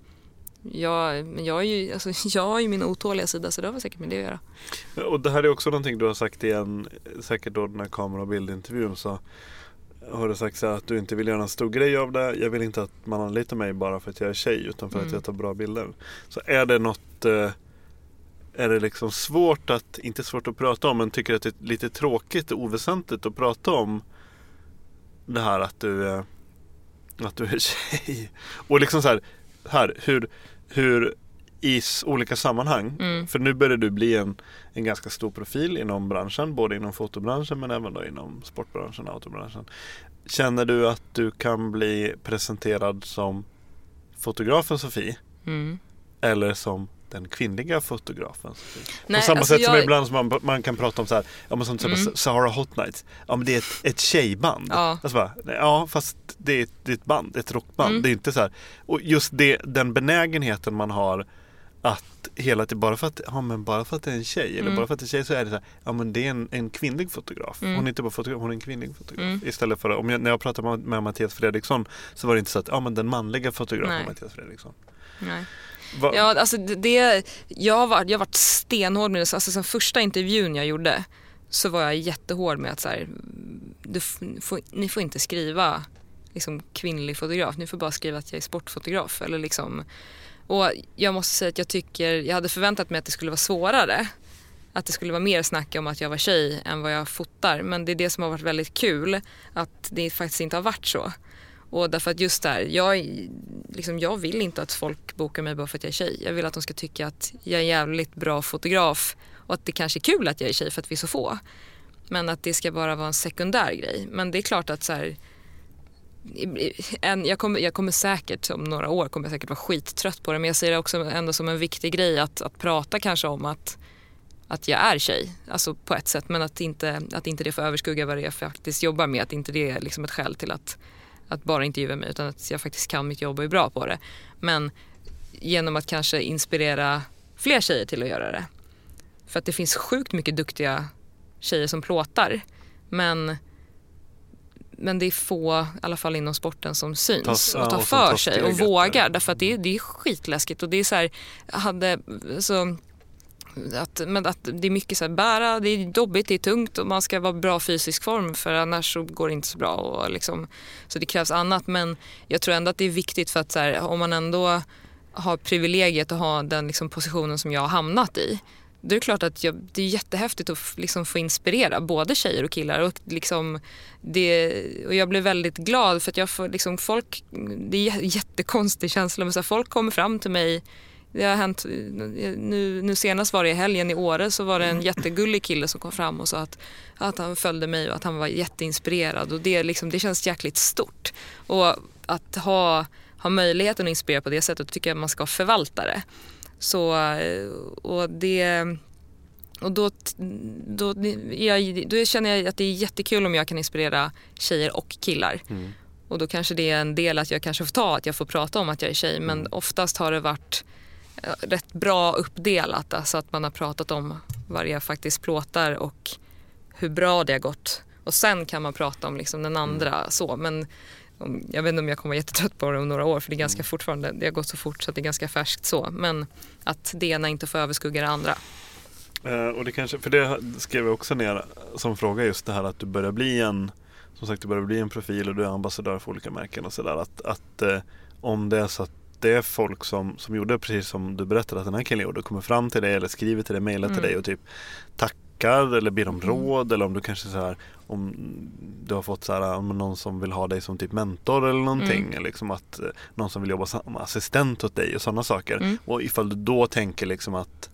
jag, jag, är ju, alltså, *laughs* jag har ju min otåliga sida så det har väl säkert med det att göra. Och det här är också någonting du har sagt i en, säkert då den här kamera och bildintervjun så har du sagt så att du inte vill göra en stor grej av det. Jag vill inte att man anlitar mig bara för att jag är tjej utan för mm. att jag tar bra bilder. Så är det något eh, är det liksom svårt att, inte svårt att prata om, men tycker att det är lite tråkigt och oväsentligt att prata om det här att du är, att du är *laughs* tjej. Och liksom så här, här hur, hur i olika sammanhang, mm. för nu börjar du bli en, en ganska stor profil inom branschen, både inom fotobranschen men även då inom sportbranschen och autobranschen. Känner du att du kan bli presenterad som fotografen Sofie? Mm. Eller som den kvinnliga fotografen. Nej, på samma alltså sätt jag... som ibland som man, man, kan prata om så här, ja, men som till mm. Sahara Hot Nights. Ja men det är ett, ett tjejband. Ja. Alltså bara, ja fast det är, det är ett band, ett rockband. Mm. Det är inte så här. Och just det, den benägenheten man har att hela tiden, bara för att, ja, men bara för att det är en tjej eller mm. bara för att det är en tjej så är det så här, ja men det är en, en kvinnlig fotograf. Mm. Hon är inte bara fotograf, hon är en kvinnlig fotograf. Mm. Istället för, om jag, när jag pratade med, med Mattias Fredriksson så var det inte så att, ja men den manliga fotografen Nej. Mattias Fredriksson. Nej. Va? Ja, alltså det, jag har varit, jag har varit stenhård med det. Alltså sen första intervjun jag gjorde så var jag jättehård med att så här, du får, ni får inte skriva liksom, kvinnlig fotograf. Ni får bara skriva att jag är sportfotograf. Eller liksom, och jag måste säga att jag tycker, jag hade förväntat mig att det skulle vara svårare. Att det skulle vara mer snack om att jag var tjej än vad jag fotar. Men det är det som har varit väldigt kul. Att det faktiskt inte har varit så. Och därför att just där, jag, liksom, jag vill inte att folk bokar mig bara för att jag är tjej. Jag vill att de ska tycka att jag är en jävligt bra fotograf och att det kanske är kul att jag är tjej för att vi är så få. Men att det ska bara vara en sekundär grej. Men det är klart att så här, en, jag, kommer, jag kommer säkert om några år kommer jag säkert vara skittrött på det men jag ser det också ändå som en viktig grej att, att prata kanske om att, att jag är tjej. Alltså på ett sätt men att inte, att inte det får överskugga vad det är jag faktiskt jobbar med. Att inte det är liksom ett skäl till att att bara intervjua mig utan att jag faktiskt kan mitt jobb och är bra på det. Men genom att kanske inspirera fler tjejer till att göra det. För att det finns sjukt mycket duktiga tjejer som plåtar. Men, men det är få, i alla fall inom sporten, som syns Ta, och tar för sig och vågar. Därför att det, är, det är skitläskigt och det är så här, hade, så, att, men att det är mycket så här, bära, det är jobbigt, det är tungt och man ska vara bra fysisk form för annars så går det inte så bra. Och liksom, så det krävs annat men jag tror ändå att det är viktigt för att så här, om man ändå har privilegiet att ha den liksom, positionen som jag har hamnat i då är det klart att jag, det är jättehäftigt att liksom få inspirera både tjejer och killar. Och, liksom det, och jag blir väldigt glad för att jag får liksom folk, det är en jättekonstig känsla men så här, folk kommer fram till mig det har hänt, nu, nu senast var det i helgen i Åre så var det en jättegullig kille som kom fram och sa att, att han följde mig och att han var jätteinspirerad och det, liksom, det känns jäkligt stort. Och att ha, ha möjligheten att inspirera på det sättet tycker jag man ska förvalta det. Så, och det och då, då, jag, då känner jag att det är jättekul om jag kan inspirera tjejer och killar. Mm. Och då kanske det är en del att jag kanske får ta att jag får prata om att jag är tjej men mm. oftast har det varit rätt bra uppdelat. Alltså att man har pratat om vad jag faktiskt plåtar och hur bra det har gått. Och sen kan man prata om liksom den andra mm. så. Men jag vet inte om jag kommer vara jättetrött på det om några år för det är ganska mm. fortfarande, det har gått så fort så det är ganska färskt så. Men att det ena inte får överskugga det andra. Uh, och det kanske, för det skrev jag också ner som fråga just det här att du börjar bli en som sagt du börjar bli en profil och du är ambassadör för olika märken och sådär. Att, att uh, om det är så att det är folk som, som gjorde precis som du berättade att den här killen gjorde. Kommer fram till dig eller skriver till dig, mejlar till Mm. dig och typ tackar eller ber om Mm. råd eller om du kanske så här om du har fått så här om någon som vill ha dig som typ mentor eller någonting. Mm. Liksom att eh, någon som vill jobba som assistent åt dig och sådana saker. Mm. Och ifall du då tänker liksom att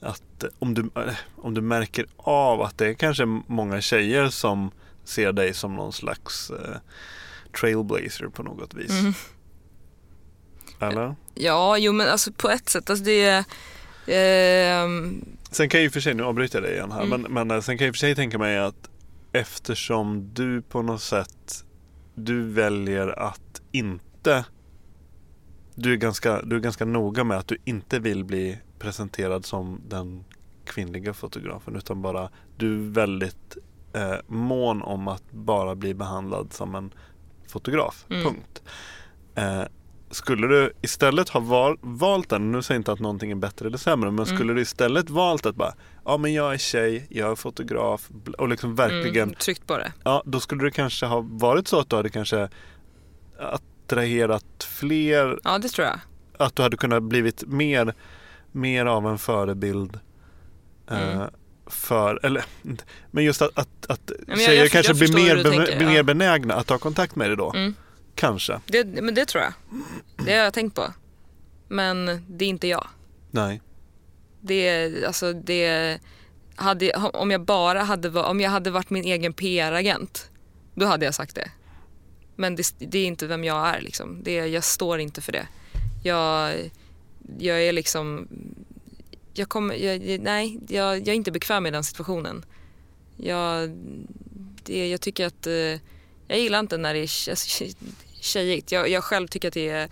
att om du, eh, om du märker av att det är kanske många tjejer som ser dig som någon slags eh, trailblazer på något vis. Mm. Eller? Ja, jo men alltså på ett sätt. Alltså det är... ehm, Sen kan jag ju för sig, nu avbryter jag dig igen här, Mm. men, men eh, sen kan jag för sig tänka mig att eftersom du på något sätt, du väljer att inte, du är ganska, du är ganska noga med att du inte vill bli presenterad som den kvinnliga fotografen utan bara, du är väldigt eh, mån om att bara bli behandlad som en fotograf, Mm. punkt. Eh, skulle du istället ha val, valt den, nu säger jag inte att någonting är bättre eller sämre, men Mm. skulle du istället valt att bara, ja men jag är tjej, jag är fotograf och liksom verkligen, mm, tryckt på det. ja då skulle det kanske ha varit så att du hade kanske attraherat fler, Ja, det tror jag. att du hade kunnat blivit mer, mer av en förebild eh, Mm. för, eller, *laughs* men just att, att, att men jag- tjejer jag- kanske jag blir, mer, be- ja. mer benägna att ta kontakt med dig då. Mm. Kanske. Det, men det tror jag. Det har jag tänkt på. Men det är inte jag. Nej. Det är, alltså det hade, om jag bara hade, om jag hade varit min egen PR-agent, då hade jag sagt det. Men det, det är inte vem jag är liksom. Det, jag står inte för det. Jag, jag är liksom, jag kommer, jag, nej, jag, jag är inte bekväm i den situationen. Jag, det, jag tycker att, eh, jag gillar inte när det är alltså, tjejigt. Jag, jag själv tycker att det är,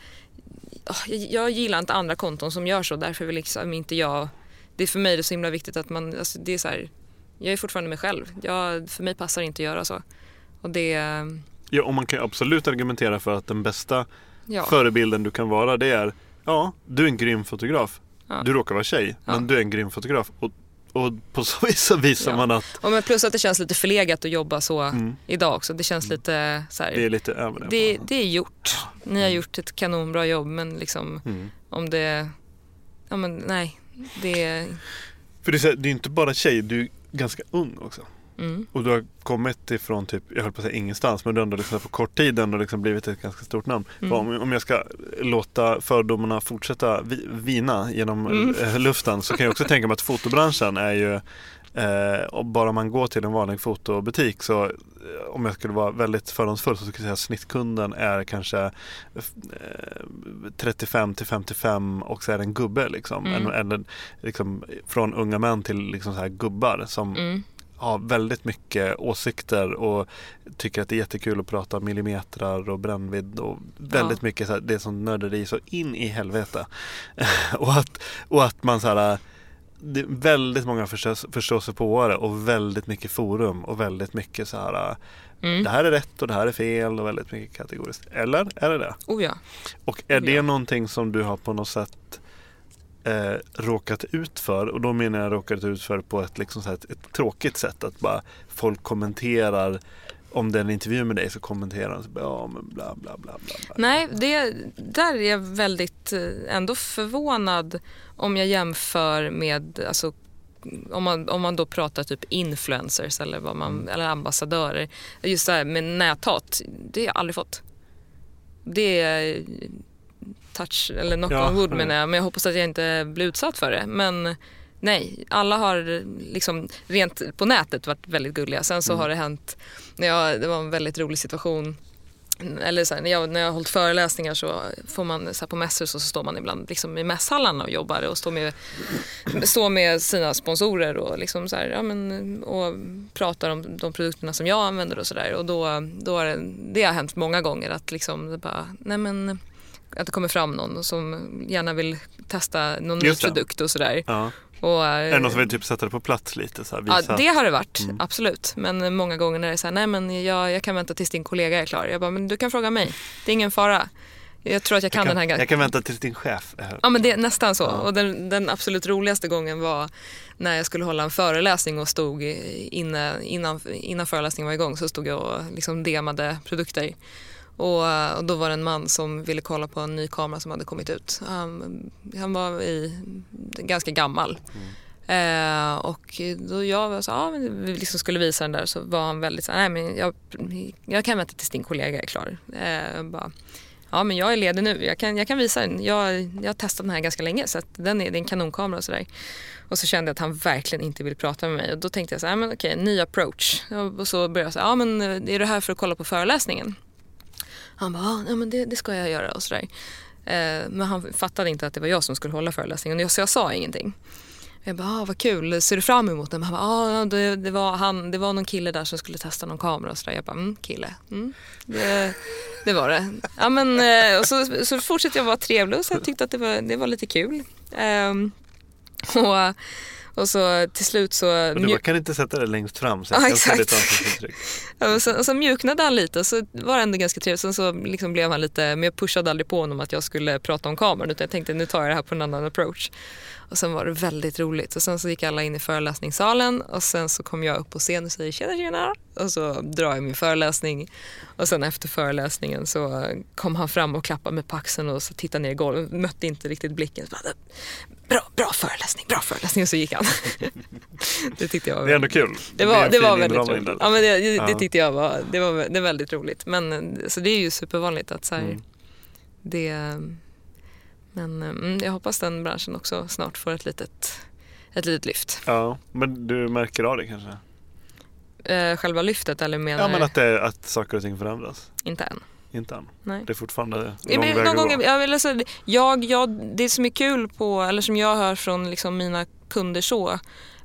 jag, jag gillar inte andra konton som gör så. Därför vill liksom inte jag, det är för mig det är så himla viktigt att man, alltså det är så här, jag är fortfarande mig själv. Jag, för mig passar det inte att göra så. Och det, Ja, och man kan absolut argumentera för att den bästa ja. förebilden du kan vara det är Ja, du är en grym fotograf. Ja. Du råkar vara tjej, Ja. men du är en grym fotograf. Och, och på så vis så visar Ja. man att Och men plus att det känns lite förlegat att jobba så Mm. idag också. Det känns lite så här, det är lite över det. det, det är gjort. Ni har gjort ett kanonbra jobb men liksom Mm. om det, ja men nej. Det, För det är, så här, det är inte bara tjej, du är ganska ung också. Mm, Och du har kommit ifrån typ, jag höll på att säga ingenstans, men du har ändå liksom på kort tid ändå liksom blivit ett ganska stort namn. Mm. Om, om jag ska låta fördomarna fortsätta vi, vina genom Mm. eh, luften så kan jag också tänka mig att fotobranschen är ju Eh, bara man går till en vanlig fotobutik så eh, om jag skulle vara väldigt fördomsfull så skulle jag säga att snittkunden är kanske eh, 35 till 55 och så är det en gubbe liksom. Mm. En, eller liksom från unga män till liksom så här gubbar som mm, har väldigt mycket åsikter och tycker att det är jättekul att prata millimetrar och brännvidd och väldigt Ja. mycket så här, det som nörderi så in i helvete. *laughs* och, att, och att man så här det är väldigt många förstås, förståsigpåare och väldigt mycket forum och väldigt mycket så här mm. det här är rätt och det här är fel och väldigt mycket kategoriskt. Eller är det det? Oh ja. Och är det Ja. någonting som du har på något sätt eh, råkat ut för? Och då menar jag råkat ut för på ett, liksom här, ett, ett tråkigt sätt. Att bara folk kommenterar om det är en intervju med dig så kommenterar de så bara, ja men bla bla bla bla. bla. Nej, det, där är jag väldigt eh, ändå förvånad om jag jämför med, alltså, om man, om man då pratar typ influencers eller, vad man, Mm. eller ambassadörer. Just det här med näthat, det har jag aldrig fått. Det touch, eller knock Ja, on wood ja. menar jag, men jag hoppas att jag inte blir utsatt för det. Men nej, alla har liksom rent på nätet varit väldigt gulliga. Sen så Mm. har det hänt, när jag, det var en väldigt rolig situation eller så här, när, jag, när jag har hållit föreläsningar så får man så på mässor så står man ibland liksom i mässhallarna och jobbar och står med, står med sina sponsorer och, liksom så här, ja, men, och pratar om de produkterna som jag använder och sådär. Och då, då har det, det har hänt många gånger att liksom det bara, nej men att det kommer fram någon som gärna vill testa någon ny produkt och sådär. Ja. Och, Är det någon som vill typ sätta det på plats lite? Så här, Ja, visa det har det varit. Mm. Absolut. Men många gånger när det är så här, nej men jag, jag kan vänta tills din kollega är klar. Jag bara, men du kan fråga mig. Det är ingen fara. Jag tror att jag kan, jag, den här kan, ganska... jag kan vänta tills din chef är här. Ja men det är nästan så. Ja. Och den, den absolut roligaste gången var när jag skulle hålla en föreläsning och stod inne, innan, innan föreläsningen var igång så stod jag och liksom demade produkter. Och, och, då var det en man som ville kolla på en ny kamera som hade kommit ut. Han, han var i, ganska gammal. Mm. Eh, och då jag sa, ja, men vi liksom skulle visa den där så var han väldigt så nej men jag, jag kan vänta tills din kollega är klar. Eh, bara, ja men jag är ledig nu, jag kan, jag kan visa den. Jag, jag har testat den här ganska länge så den är, det är en kanonkamera och sådär. Och så kände jag att han verkligen inte vill prata med mig och då tänkte jag så här, men okej, ny approach. Och så började jag säga, ja men är du här för att kolla på föreläsningen? Han bara, ah, ja men det, det ska jag göra och sådär. Eh, men han fattade inte att det var jag som skulle hålla föreläsningen så jag sa ingenting. Jag bara, ah, vad kul, ser du fram emot den? Han bara, ah, det, det, var han, det var någon kille där som skulle testa någon kamera och sådär. Jag bara, mm, kille. Mm, det, det, var det. Ja, men, eh, och så, så fortsatte jag vara trevlig och så jag tyckte att det var, det var lite kul. Eh, och och så till slut så... Men du kan inte sätta det längst fram så jag ja, exakt. och, så, och så mjuknade han lite och så var det ändå ganska trevligt. Sen så liksom blev han lite, men jag pushade aldrig på honom att jag skulle prata om kameran utan jag tänkte nu tar jag det här på en annan approach. Och sen var det väldigt roligt och sen så gick alla in i föreläsningssalen och sen så kom jag upp på scen och säger tjena tjena och så drar jag min föreläsning och sen efter föreläsningen så kom han fram och klappade mig på axeln och så tittade ner i golvet, mötte inte riktigt blicken. Bra, bra föreläsning, bra föreläsning och så gick han. *laughs* det tyckte jag var Det är ändå kul. Det var, det var väldigt roligt. Ja, men det, det, det, tyckte jag var, det var, det var väldigt roligt. Men, så det är ju supervanligt att så här, mm. det men mm, jag hoppas den branschen också snart får ett litet, ett litet lyft. Ja, men du märker av det kanske? Eh, själva lyftet eller menar Ja, men att, det, att saker och ting förändras. Inte än. Inte än? Nej. Det är fortfarande lång ja, väg någon att gång, gå. Jag, vill alltså, jag, jag, det som är kul på, eller som jag hör från liksom mina kunder så,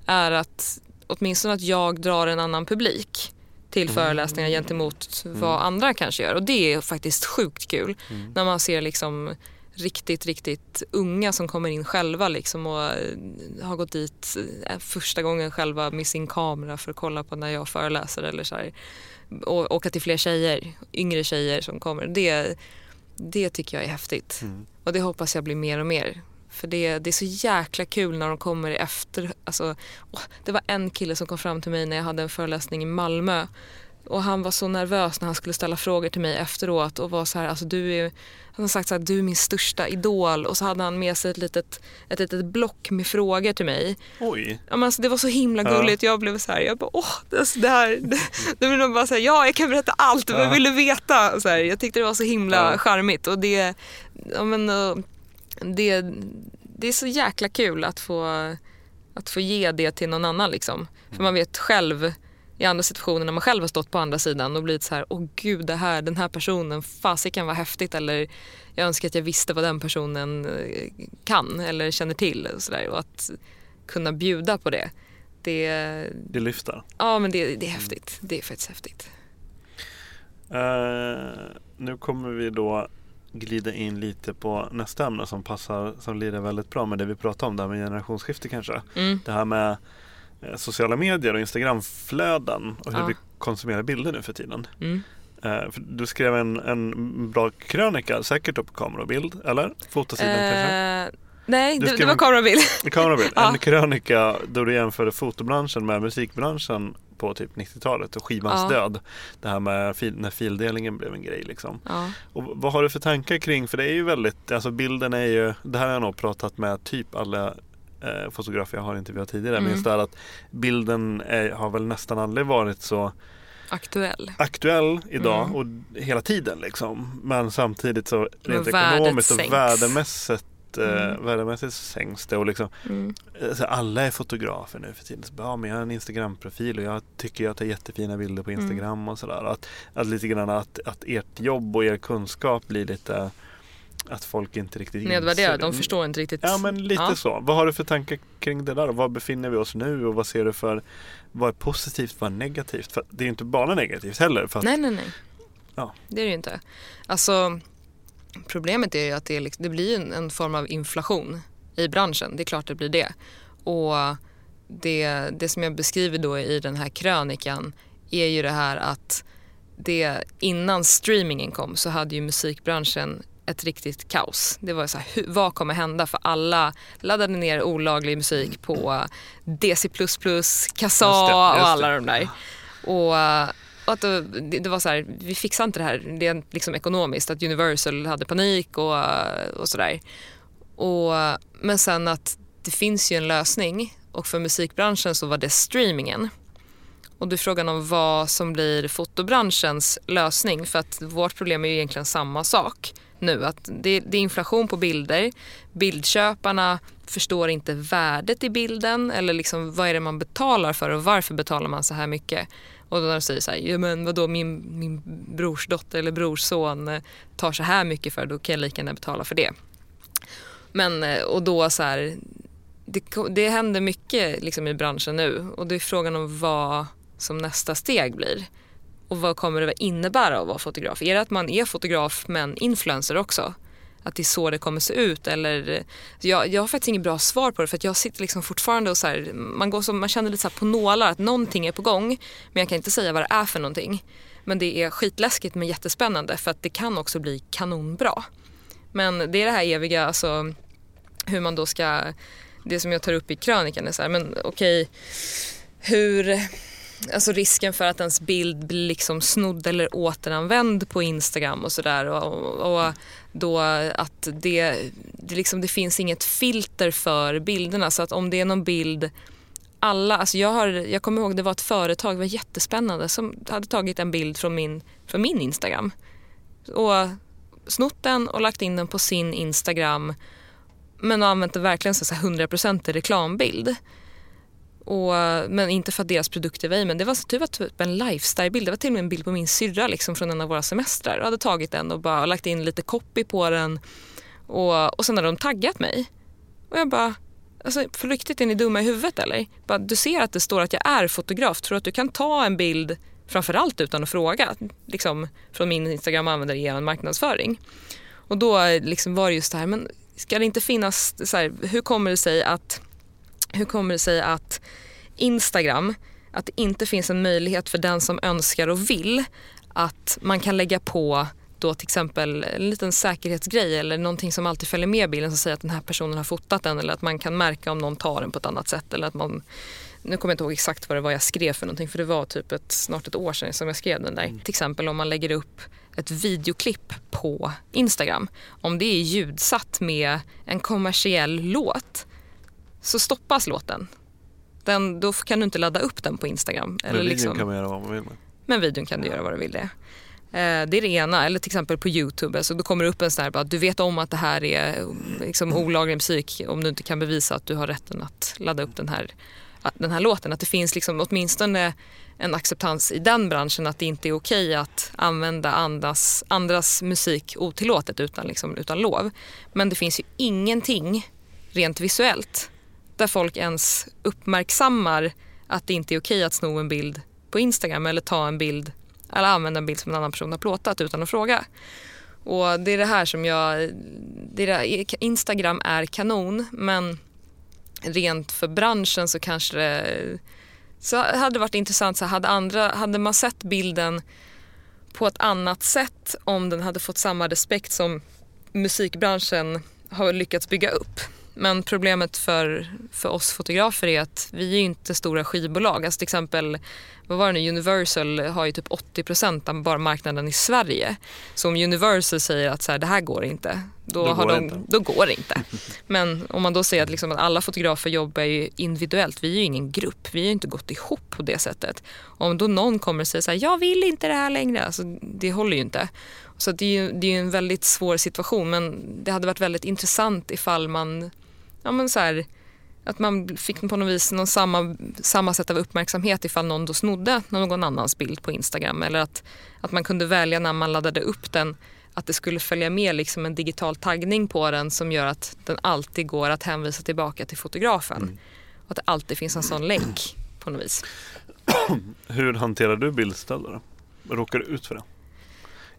är att åtminstone att jag drar en annan publik till mm. föreläsningar gentemot mm. vad andra kanske gör. Och det är faktiskt sjukt kul mm. när man ser liksom riktigt, riktigt unga som kommer in själva liksom och eh, har gått dit eh, första gången själva med sin kamera för att kolla på när jag föreläser eller så här. Och åka till fler tjejer, yngre tjejer som kommer. Det, det tycker jag är häftigt. Mm. Och det hoppas jag blir mer och mer. För det, det är så jäkla kul när de kommer efter. Alltså, åh, det var en kille som kom fram till mig när jag hade en föreläsning i Malmö och han var så nervös när han skulle ställa frågor till mig efteråt och var så här, alltså du är, han har sagt så här, du är min största idol och så hade han med sig ett litet, ett litet block med frågor till mig. Oj. Ja, men alltså, det var så himla gulligt, ja. jag blev så här, jag bara åh, alltså, det här, det vill de bara säga ja jag kan berätta allt, ja. vad vill du veta? Så här, jag tyckte det var så himla ja. charmigt och det, ja, men, det, det är så jäkla kul att få, att få ge det till någon annan liksom. För man vet själv i andra situationer när man själv har stått på andra sidan och blivit så här, åh gud det här, den här personen, fasiken vad häftigt eller jag önskar att jag visste vad den personen eh, kan eller känner till och, så där, och att kunna bjuda på det. Det, det lyfter? Ja men det, det är häftigt, det är faktiskt häftigt. Uh, nu kommer vi då glida in lite på nästa ämne som passar, som lider väldigt bra med det vi pratade om, det här med generationsskifte kanske. Mm. Det här med sociala medier och Instagramflöden och hur ja. vi konsumerar bilder nu för tiden. Mm. Uh, för du skrev en, en bra krönika, säkert på kamera och bild, eller? Fotosidan uh, kanske? Nej, det, det, var kamerabild. *laughs* kamerabild. *laughs* ja. En krönika då du jämförde fotobranschen med musikbranschen på typ 90-talet och skivans ja. död. Det här med fil, när fildelningen blev en grej liksom. Ja. Och vad har du för tankar kring, för det är ju väldigt, alltså bilden är ju, det här har jag nog pratat med typ alla eh, fotografer jag har intervjuat tidigare. Mm. Men just det att bilden är, har väl nästan aldrig varit så aktuell, aktuell idag mm. och hela tiden liksom. Men samtidigt så rent ekonomiskt och värdemässigt eh, Mm. värdemässigt sänks det och liksom mm. alltså alla är fotografer nu för tiden. Så, ja, men jag har en Instagram-profil och jag tycker jag tar jättefina bilder på mm. Instagram mm. och sådär. Att, att lite grann att, att ert jobb och er kunskap blir lite att folk inte riktigt Nedvärderar, de förstår inte riktigt. Ja men lite ja. så. Vad har du för tankar kring det där? Var befinner vi oss nu och vad ser du för vad är positivt, vad är negativt? För det är ju inte bara negativt heller. För att, nej, nej, nej. Ja. Det är det ju inte. Alltså problemet är ju att det, liksom, det blir en, en form av inflation i branschen. Det är klart det blir det. Och det, det som jag beskriver då i den här krönikan är ju det här att det, innan streamingen kom så hade ju musikbranschen ett riktigt kaos. Det var så här, vad kommer hända? För alla laddade ner olaglig musik på DC++, Kazaa och alla de där. Och, och att det, det, var så här, vi fixar inte det här det liksom ekonomiskt. Att Universal hade panik och, och sådär. Men sen att det finns ju en lösning och för musikbranschen så var det streamingen. Och är frågan om vad som blir fotobranschens lösning för att vårt problem är ju egentligen samma sak nu. Att det, det är inflation på bilder, bildköparna förstår inte värdet i bilden eller liksom vad är det man betalar för och varför betalar man så här mycket. Och då när de säger så här, ja men vadå min, min brorsdotter eller brorson eh, tar så här mycket för då kan jag lika gärna betala för det. Men eh, och då så här, det, det händer mycket liksom i branschen nu och det är frågan om vad som nästa steg blir. Och vad kommer det innebära att vara fotograf? Är det att man är fotograf men influencer också? Att det är så det kommer se ut? Eller, jag, jag har faktiskt inget bra svar på det för jag sitter liksom fortfarande och så här, man, går som, man känner lite så på nålar att någonting är på gång men jag kan inte säga vad det är för någonting. Men det är skitläskigt men jättespännande för att det kan också bli kanonbra. Men det är det här eviga, alltså hur man då ska, det som jag tar upp i krönikan är så här, men okej, okay, hur alltså risken för att ens bild blir liksom snodd eller återanvänd på Instagram och sådär. Och, och, då att det, det, liksom, det finns inget filter för bilderna. Så att om det är någon bild alla, alltså jag, har, jag kommer ihåg det var ett företag, det var jättespännande, som hade tagit en bild från min, från min Instagram. Och snott den och lagt in den på sin Instagram. Men använt den verkligen som 100% reklambild. Och, men inte för att deras produkter var i, men det var, typ det var typ en lifestyle-bild. Det var till och med en bild på min syrra liksom, från en av våra semestrar. Jag hade tagit den och bara lagt in lite copy på den. Och, och sen hade de taggat mig. Och jag bara, alltså, för riktigt är ni dumma i huvudet eller? Bara, du ser att det står att jag är fotograf. Tror du att du kan ta en bild framförallt utan att fråga? Liksom, från min Instagram använder er marknadsföring. Och då liksom var det just det här, men ska det inte finnas, så här, hur kommer det sig att hur kommer det sig att Instagram, att det inte finns en möjlighet för den som önskar och vill att man kan lägga på då till exempel en liten säkerhetsgrej eller någonting som alltid följer med bilden som säger att den här personen har fotat den eller att man kan märka om någon tar den på ett annat sätt eller att man nu kommer jag inte ihåg exakt vad det var jag skrev för någonting för det var typ ett, snart ett år sedan som jag skrev den där. Mm. Till exempel om man lägger upp ett videoklipp på Instagram. Om det är ljudsatt med en kommersiell låt så stoppas låten. Den, då kan du inte ladda upp den på Instagram. Men videon liksom, kan man göra vad man vill med. Men videon kan du göra vad du vill det. Eh, det är det ena. Eller till exempel på Youtube. Så då kommer det upp en sån här, bara, du vet om att det här är liksom, olaglig musik om du inte kan bevisa att du har rätten att ladda upp den här, den här låten. Att det finns liksom åtminstone en acceptans i den branschen att det inte är okej att använda andras, andras musik otillåtet utan, liksom, utan lov. Men det finns ju ingenting rent visuellt där folk ens uppmärksammar att det inte är okej att sno en bild på Instagram eller ta en bild eller använda en bild som en annan person har plåtat utan att fråga. Och det är det här som jag... Det är det, Instagram är kanon men rent för branschen så kanske det... Så hade det varit intressant, så hade, andra, hade man sett bilden på ett annat sätt om den hade fått samma respekt som musikbranschen har lyckats bygga upp. Men problemet för, för oss fotografer är att vi är inte stora skivbolag. Alltså till exempel, vad var det nu, Universal har ju typ 80% av bara marknaden i Sverige. Så om Universal säger att så här, det här går inte, då, då, har går, de, inte. då går det inte. Men om man då säger att, liksom att alla fotografer jobbar ju individuellt, vi är ju ingen grupp, vi har ju inte gått ihop på det sättet. Om då någon kommer och säger så här, jag vill inte det här längre, alltså, det håller ju inte. Så det är ju det är en väldigt svår situation men det hade varit väldigt intressant ifall man ja, men så här, att man fick på något vis någon samma, samma sätt av uppmärksamhet ifall någon då snodde någon annans bild på Instagram. Eller att, att man kunde välja när man laddade upp den att det skulle följa med liksom en digital taggning på den som gör att den alltid går att hänvisa tillbaka till fotografen. Mm. Och att det alltid finns en sån länk på något vis. *clears throat* Hur hanterar du bildstölder? Råkar du ut för det?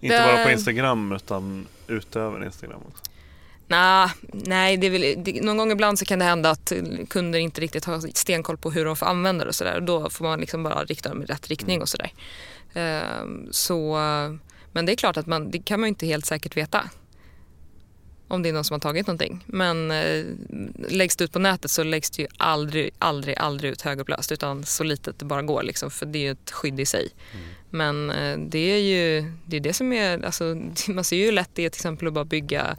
Inte det... bara på Instagram utan utöver Instagram också? Nah, nej, det väl, det, någon gång ibland så kan det hända att kunder inte riktigt har stenkoll på hur de får använda det och sådär. Då får man liksom bara rikta dem i rätt riktning mm. och sådär. Uh, så, men det är klart att man, det kan man inte helt säkert veta. om det är någon som har tagit någonting. Men eh, läggs det ut på nätet så läggs det ju aldrig, aldrig, aldrig ut högupplöst utan så litet det bara går liksom, för det är ju ett skydd i sig. Mm. Men eh, det är ju det, är det som är, alltså, *laughs* man ser ju lätt det till exempel att bara bygga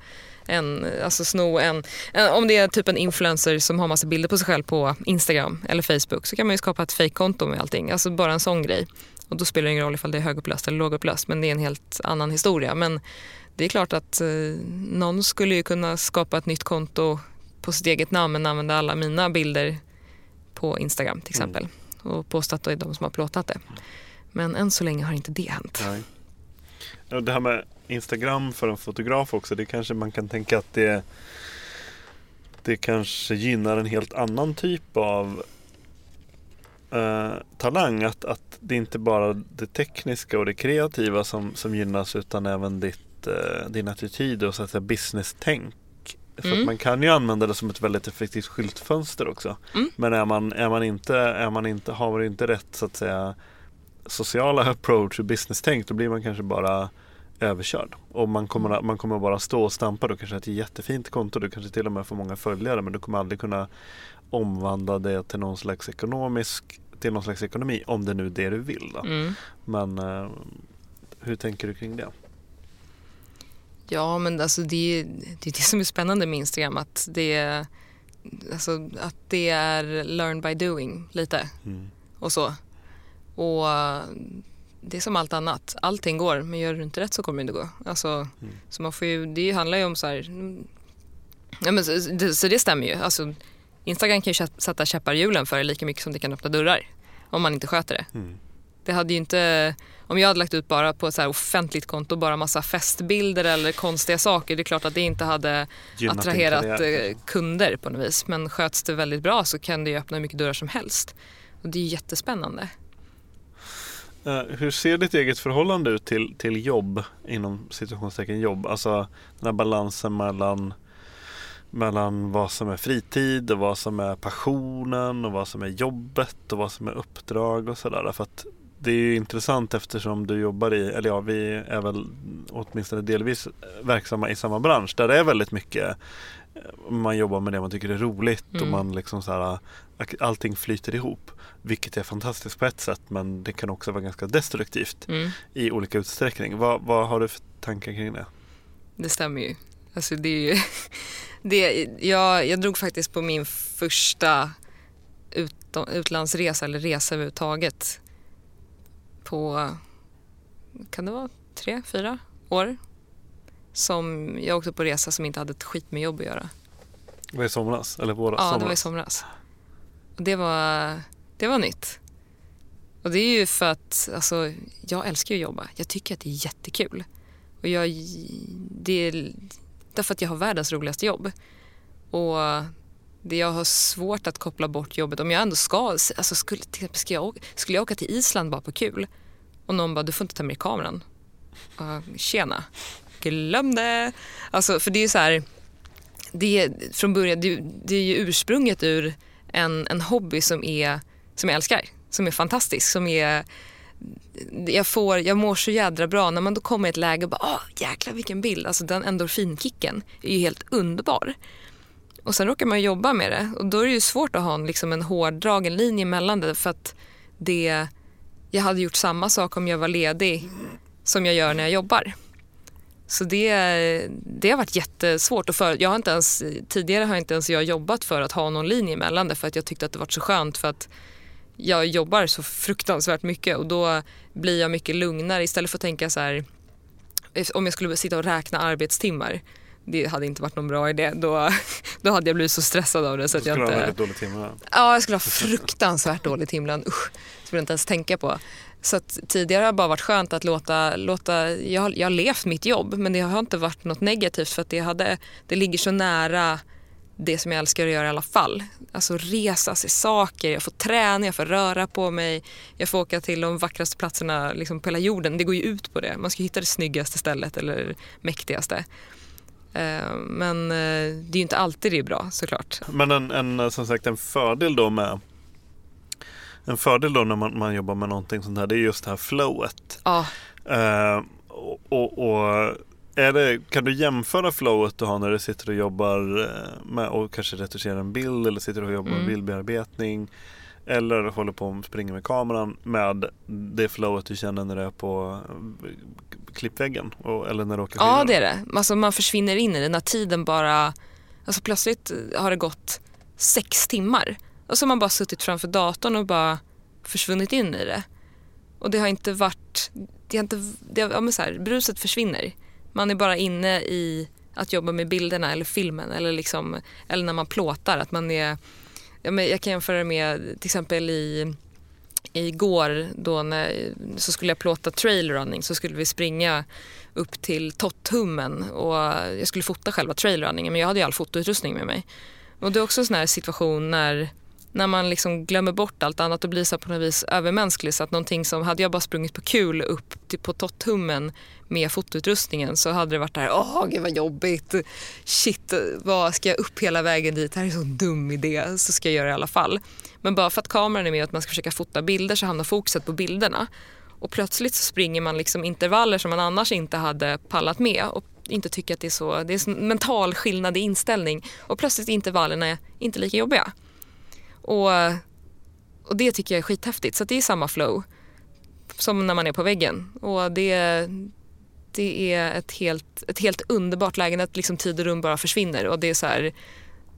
en, alltså sno en, en, om det är typ en influencer som har massa bilder på sig själv på Instagram eller Facebook så kan man ju skapa ett fejkkonto med allting, alltså bara en sån grej. Och då spelar det ingen roll ifall det är högupplöst eller lågupplöst men det är en helt annan historia. Men det är klart att eh, någon skulle ju kunna skapa ett nytt konto på sitt eget namn men använda alla mina bilder på Instagram till exempel mm. och påstå att det är de som har plåtat det. Men än så länge har inte det hänt. Nej. Det här med Instagram för en fotograf också, det kanske man kan tänka att det det kanske gynnar en helt annan typ av eh, talang. Att, att det inte bara det tekniska och det kreativa som, som gynnas utan även ditt, eh, din attityd och så att säga business-tänk. För mm. man kan ju använda det som ett väldigt effektivt skyltfönster också. Mm. Men är man, är man inte, är man inte, har man inte rätt så att säga sociala approach och business-tänk då blir man kanske bara överkörd. Och man kommer, man kommer bara stå och stampa. Du kanske har ett jättefint konto. Du kanske till och med får många följare. Men du kommer aldrig kunna omvandla det till någon slags ekonomisk till någon slags ekonomi. Om det nu är det du vill. Då. Mm. Men uh, hur tänker du kring det? Ja men alltså det, det är det som är spännande med Instagram. Att det, alltså, att det är learn by doing lite. Mm. Och så. Och det är som allt annat. Allting går, men gör du inte rätt så kommer det inte gå. Alltså, mm. Så man får ju, det handlar ju om så här, ja, men så, det, så det stämmer ju. Alltså, Instagram kan ju sätta käppar i hjulen för lika mycket som det kan öppna dörrar. Om man inte sköter det. Mm. Det hade ju inte, om jag hade lagt ut bara på ett så offentligt konto bara massa festbilder eller konstiga saker. Det är klart att det inte hade Gynnat attraherat eh, kunder på något vis. Men sköts det väldigt bra så kan det ju öppna hur mycket dörrar som helst. Och det är jättespännande. Eh, hur ser ditt eget förhållande ut till, till jobb inom situationstecken jobb? Alltså den här balansen mellan, mellan vad som är fritid och vad som är passionen och vad som är jobbet och vad som är uppdrag och sådär. För att det är ju intressant eftersom du jobbar i, eller ja vi är väl åtminstone delvis verksamma i samma bransch där det är väldigt mycket man jobbar med det man tycker är roligt mm. och man liksom så här, allting flyter ihop. Vilket är fantastiskt på ett sätt men det kan också vara ganska destruktivt mm. i olika utsträckning. Vad, vad har du för tankar kring det? Det stämmer ju. Alltså det är ju *laughs* det, jag, jag drog faktiskt på min första ut, utlandsresa eller resa överhuvudtaget på, kan det vara tre, fyra år? Som jag åkte på resa som inte hade ett skit med jobb att göra. Det var i somras? Eller våras? Ja, somras. det var i somras. Och det var, det var nytt. Och det är ju för att alltså, jag älskar att jobba. Jag tycker att det är jättekul. Och jag, det är därför att jag har världens roligaste jobb. Och det jag har svårt att koppla bort jobbet. Om jag ändå ska, alltså skulle, ska jag, skulle jag åka till Island bara på kul och någon bara, du får inte ta med kameran. Uh, tjena, glöm det. Alltså, för det är ju så här, det är, från början, det, det är ju ursprunget ur en, en hobby som, är, som jag älskar, som är fantastisk, som är jag, får, jag mår så jädra bra när man då kommer i ett läge och bara åh jäklar vilken bild, alltså den endorfinkicken är ju helt underbar. Och sen råkar man jobba med det och då är det ju svårt att ha en, liksom en hårdragen linje mellan det för att det, jag hade gjort samma sak om jag var ledig som jag gör när jag jobbar. Så det, det har varit jättesvårt. Och för, jag har inte ens, tidigare har inte ens jag jobbat för att ha någon linje emellan det för att jag tyckte att det var så skönt för att jag jobbar så fruktansvärt mycket och då blir jag mycket lugnare istället för att tänka så här om jag skulle sitta och räkna arbetstimmar det hade inte varit någon bra idé. Då, *laughs* då hade jag blivit så stressad av det. Så att jag inte... ha väldigt dålig timlön. Ja, jag skulle ha fruktansvärt dålig timlön. Usch, det skulle jag inte ens tänka på. Så att tidigare har det bara varit skönt att låta, låta jag, har, jag har levt mitt jobb men det har inte varit något negativt för att det, hade, det ligger så nära det som jag älskar att göra i alla fall. Alltså resa, se saker, jag får träna, jag får röra på mig, jag får åka till de vackraste platserna liksom på hela jorden. Det går ju ut på det. Man ska hitta det snyggaste stället eller mäktigaste. Eh, men eh, det är ju inte alltid det är bra såklart. Men en, en, eh, som sagt en fördel då med en fördel då när man, man jobbar med någonting sånt här det är just det här flowet. Ja. Uh, och, och, är det, kan du jämföra flowet du har när du sitter och jobbar eh, med och kanske retuscherar en bild eller sitter och jobbar med Mm. bildbearbetning eller håller på och springer med kameran med det flowet du känner när du är på eh, klippväggen och, eller när du åker Ja skidor? det är det. Alltså, man försvinner in i det när tiden bara... Alltså, plötsligt har det gått sex timmar och så har man bara suttit framför datorn och bara försvunnit in i det. Och det har inte varit... Det har inte, det har, ja, men så här, bruset försvinner. Man är bara inne i att jobba med bilderna eller filmen eller, liksom, eller när man plåtar. Att man är, ja, men jag kan jämföra det med till exempel i igår då när, så skulle jag plåta trailrunning så skulle vi springa upp till Totthummen och jag skulle fota själva trailrunningen men jag hade ju all fotoutrustning med mig. Och det är också en sån här situation när, när man liksom glömmer bort allt annat och blir så på något vis övermänsklig så att någonting som, hade jag bara sprungit på kul upp till, på tottummen med fotoutrustningen så hade det varit där, åh gud vad jobbigt, shit vad ska jag upp hela vägen dit, det här är en sån dum idé, så ska jag göra det i alla fall. Men bara för att kameran är med och att man ska försöka fota bilder så hamnar fokuset på bilderna. Och plötsligt så springer man liksom intervaller som man annars inte hade pallat med och inte tycker att det är så, det är en mental skillnad i inställning och plötsligt är intervallerna inte lika jobbiga. Och, och det tycker jag är skithäftigt. Så att det är samma flow som när man är på väggen. Och det, det är ett helt, ett helt underbart läge när liksom tid och rum bara försvinner. Och det är så här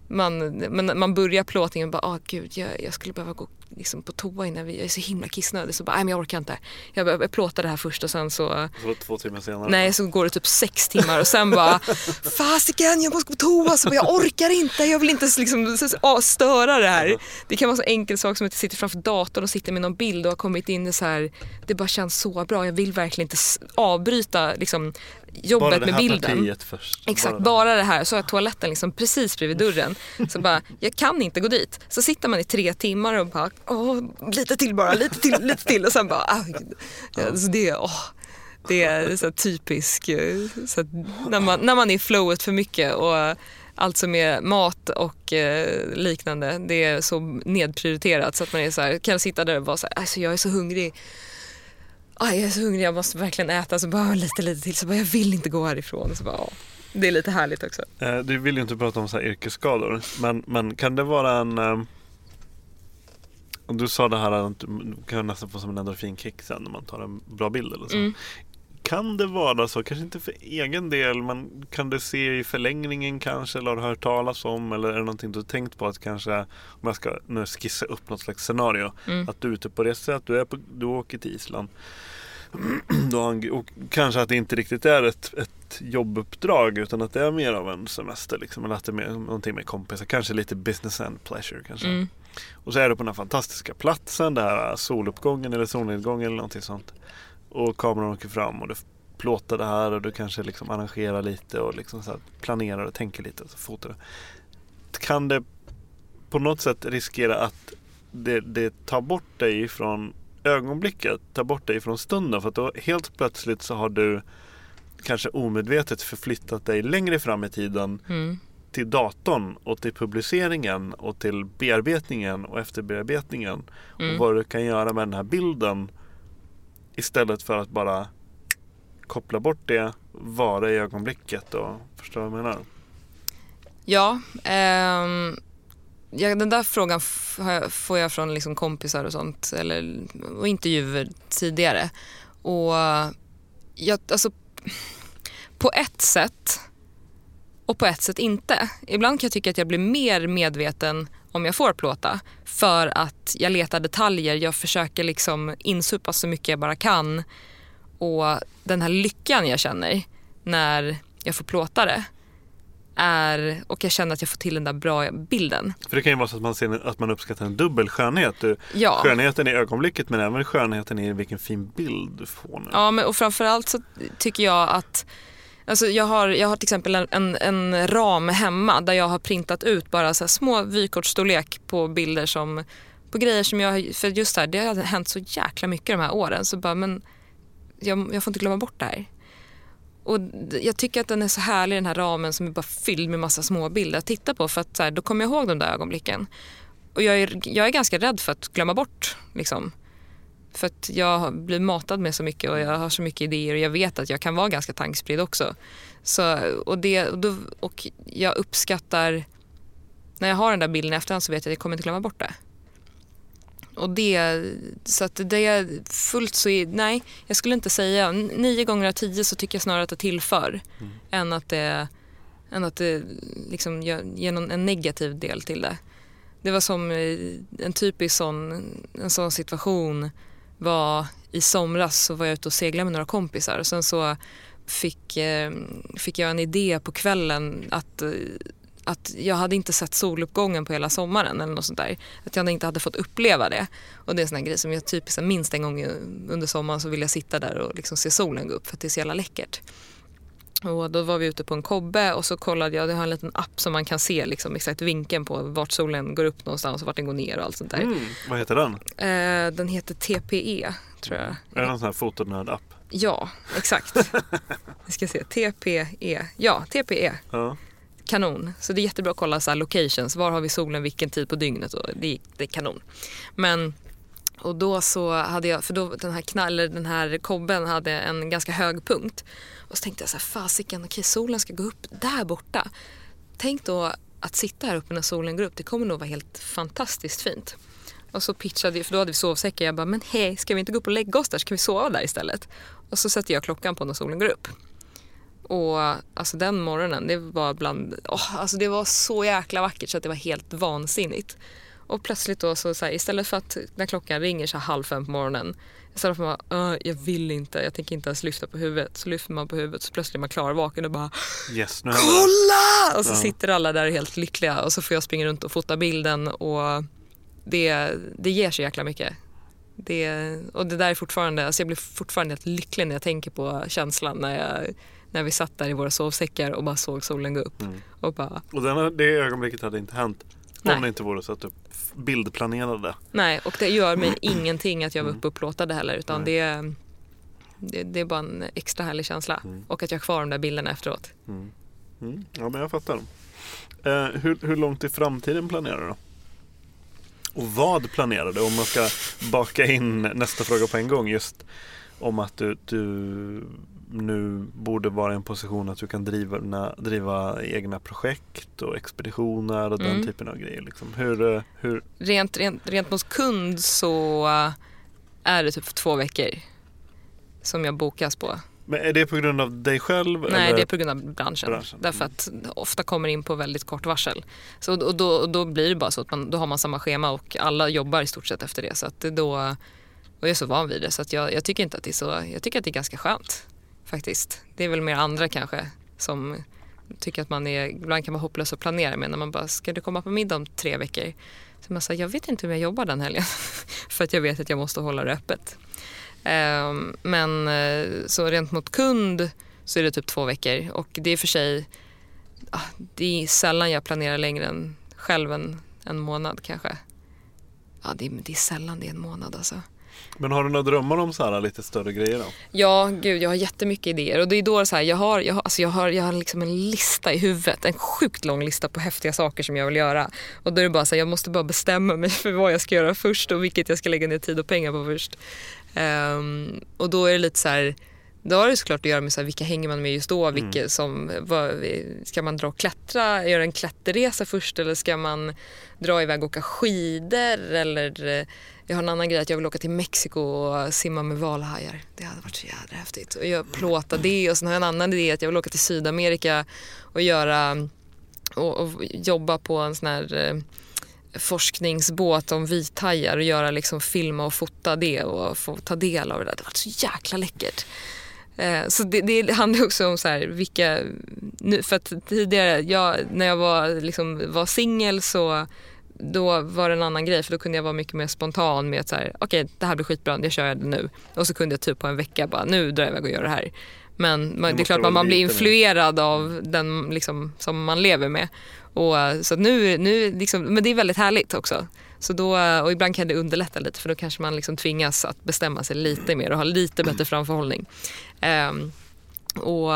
man, man börjar plåtningen och bara, åh gud jag, jag skulle behöva gå liksom, på toa innan vi, jag är så himla kissnödig så bara, nej men jag orkar inte. Jag, jag, jag plåtar det här först och sen så, Så två timmar senare? nej så går det typ sex timmar och sen bara, *laughs* fasiken jag måste gå på toa, så bara, jag orkar inte, jag vill inte liksom, störa det här. Det kan vara så enkel sak som att jag sitter framför datorn och sitter med någon bild och har kommit in i så här, det bara känns så bra, jag vill verkligen inte avbryta liksom, jobbet med bilden. först. Exakt, Bara bara, det här. Så har jag toaletten liksom precis bredvid dörren. Så bara, jag kan inte gå dit. Så sitter man i tre timmar och bara, åh, lite till bara, lite till, lite till. Och sen bara, ah, ja, så det, åh, det är så typiskt eh, när, man, när man är i flowet för mycket och allt som är mat och eh, liknande, det är så nedprioriterat så att man är så här, kan sitta där och vara så här, alltså jag är så hungrig. Aj, jag är så hungrig, jag måste verkligen äta. Så bara ah, lite, lite till. Så bara, jag vill inte gå härifrån. Så bara. Ah. Det är lite härligt också. Eh, Du vill ju inte prata om så här yrkesskador, men, men kan det vara en... eh, om du sa det här att du kan nästan få som en endorfinkick sen när man tar en bra bild eller så. Mm. Kan det vara så, kanske inte för egen del, men kan du se i förlängningen kanske eller har du hört talas om eller är det någonting du har tänkt på att kanske, om jag ska nu skissa upp något slags scenario, Mm. att du är ute på resa, att du, är på, du åker till Island. *clears throat* En, och kanske att det inte riktigt är ett, ett jobbuppdrag utan att det är mer av en semester liksom, eller att det är mer, någonting med kompisar, kanske lite business and pleasure kanske. Mm. Och så är du på den här fantastiska platsen, där äh, soluppgången eller solnedgången eller någonting sånt. Och kameran åker fram och du plåtar det här och du kanske liksom arrangerar lite och liksom så här planerar och tänker lite och så fotar du. Kan det på något sätt riskera att det, det tar bort dig från ögonblicket, tar bort dig från stunden för att då helt plötsligt så har du kanske omedvetet förflyttat dig längre fram i tiden Mm till datorn och till publiceringen och till bearbetningen och efterbearbetningen Mm. och vad du kan göra med den här bilden istället för att bara koppla bort det, vara i ögonblicket och förstå vad jag menar? Ja, ehm, ja, den där frågan jag- får jag från liksom kompisar och sånt eller, och intervjuer tidigare. Och jag, alltså, på ett sätt och på ett sätt inte. Ibland kan jag tycka att jag blir mer medveten om jag får plåta för att jag letar detaljer, jag försöker liksom insupa så mycket jag bara kan och den här lyckan jag känner när jag får plåta det är, och jag känner att jag får till den där bra bilden. För det kan ju vara så att man, ser, att man uppskattar en dubbel skönhet. Du, Ja. Skönheten i ögonblicket men även skönheten i vilken fin bild du får nu. Ja, men, och framförallt så tycker jag att Alltså jag, har, jag har till exempel en, en, en ram hemma där jag har printat ut bara så här små vykortsstorlek på bilder som på grejer som jag, för just det här, det har hänt så jäkla mycket de här åren så bara men jag, jag får inte glömma bort det här. Och jag tycker att den är så härlig den här ramen som är bara fylld med massa små bilder att titta på för att så här, då kommer jag ihåg de där ögonblicken. Och jag är, jag är ganska rädd för att glömma bort liksom. För att jag blir matad med så mycket och jag har så mycket idéer och jag vet att jag kan vara ganska tankspridd också. Så, och, det, och, då, och jag uppskattar, när jag har den där bilden i efterhand så vet jag att jag kommer inte glömma bort det. Och det, så att det är fullt så, nej, jag skulle inte säga, nio gånger av tio så tycker jag snarare att det tillför mm. än att det, än att det liksom ger någon, en negativ del till det. Det var som en typisk sån, en sån situation var i somras så var jag ute och seglade med några kompisar och sen så fick, eh, fick jag en idé på kvällen att eh, att jag hade inte sett soluppgången på hela sommaren eller något sånt där. Att jag inte hade fått uppleva det. Och det är en sån här grej som jag typiskt minst en gång under sommaren så vill jag sitta där och liksom se solen gå upp för att det är så jävla läckert. Och då var vi ute på en kobbe och så kollade jag, det har en liten app som man kan se liksom exakt vinkeln på vart solen går upp någonstans och vart den går ner och allt sånt där. Mm, vad heter den? Eh, den heter TPE tror jag. Är det en sån här fotonörd-app? Ja, exakt. *laughs* Vi ska se, TPE. Ja, TPE. Ja kanon. Så det är jättebra att kolla så locations. Var har vi solen, vilken tid på dygnet? Och det, det är kanon. Men och då så hade jag, för då den här knallen, den här kobben hade en ganska hög punkt. Och så tänkte jag så här, fasiken, okej solen ska gå upp där borta. Tänk då att sitta här uppe när solen går upp, det kommer nog vara helt fantastiskt fint. Och så pitchade jag, för då hade vi sovsäckar, jag bara, men hej, ska vi inte gå upp och lägga oss där? Ska vi sova där istället? Och så sätter jag klockan på när solen går upp. Och alltså den morgonen, det var bland, oh, alltså det var så jäkla vackert så att det var helt vansinnigt. Och plötsligt då så, så här, istället för att när klockan ringer så halv fem på morgonen Istället för att man jag vill inte, jag tänker inte ens lyfta på huvudet. Så lyfter man på huvudet så plötsligt är man klarvaken och bara yes, nu Kolla! Och så ja. sitter alla där helt lyckliga och så får jag springa runt och fota bilden och det, det ger så jäkla mycket. Det, och det där är fortfarande, alltså jag blir fortfarande helt lycklig när jag tänker på känslan när jag när vi satt där i våra sovsäckar och bara såg solen gå upp. Mm. Och, bara... och den, det ögonblicket hade inte hänt Nej. om det inte vore så att du bildplanerade. Nej, och det gör mig ingenting att jag var mm. uppe och plåtade heller utan det, det, det, är bara en extra härlig känsla. Mm. Och att jag har kvar de där bilderna efteråt. Mm. Mm. Ja, men jag fattar. Eh, hur, hur långt i framtiden planerar du? Och vad planerar du? Om man ska baka in nästa fråga på en gång. Just om att du, du nu borde vara i en position att du kan driva, driva egna projekt och expeditioner och mm. den typen av grejer. Liksom. Hur, eh, hur... Rent, rent, rent mot kund så är det typ två veckor som jag bokas på. Men är det på grund av dig själv? Nej, eller? det är på grund av branschen. branschen. Därför att ofta kommer in på väldigt kort varsel. Så, och då, och då blir det bara så att man, då har man samma schema och alla jobbar i stort sett efter det. Så att det då, och jag är så van vid det så att jag, jag, tycker inte att det är så, jag tycker att det är ganska skönt faktiskt. Det är väl mer andra kanske som tycker att man är, ibland kan vara hopplös att planera med när man bara, ska du komma på middag om tre veckor? Så man säger, jag vet inte om jag jobbar den helgen *laughs* för att jag vet att jag måste hålla det öppet. Ehm, men eh, så rent mot kund så är det typ två veckor och det är för sig, ah, det är sällan jag planerar längre än själv en, en månad kanske. Ja, det är, det är sällan det är en månad alltså. Men har du några drömmar om så här lite större grejer då? Ja, gud jag har jättemycket idéer och det är då så här, jag har, jag har, alltså jag har, jag har liksom en lista i huvudet, en sjukt lång lista på häftiga saker som jag vill göra. Och då är det bara så här, jag måste bara bestämma mig för vad jag ska göra först och vilket jag ska lägga ner tid och pengar på först. Um, och då är det lite så här, då har det såklart att göra med så här, vilka hänger man med just då. Vilka mm. som, vad, ska man dra och klättra, göra en klätterresa först eller ska man dra iväg och åka skidor? Eller, jag har en annan grej att jag vill åka till Mexiko och simma med valhajar. Det hade varit så jävla häftigt. Och jag plåta det och sen har jag en annan idé att jag vill åka till Sydamerika och göra och, och jobba på en sån här eh, forskningsbåt om vithajar och göra liksom filma och fota det och få ta del av det där. Det var så jäkla läckert. Eh, så det, det handlar också om så här, vilka, för att tidigare, jag, när jag var, liksom, var singel så då var det en annan grej för då kunde jag vara mycket mer spontan med att så här, okej okay, det här blir skitbra, jag kör det nu. Och så kunde jag typ på en vecka bara, nu drar jag iväg och gör det här. Men man, det är klart att man blir influerad med. av den liksom, som man lever med. Och, så nu, nu liksom, men det är väldigt härligt också. Så då, och ibland kan det underlätta lite för då kanske man liksom tvingas att bestämma sig lite mer och ha lite bättre framförhållning. Um, och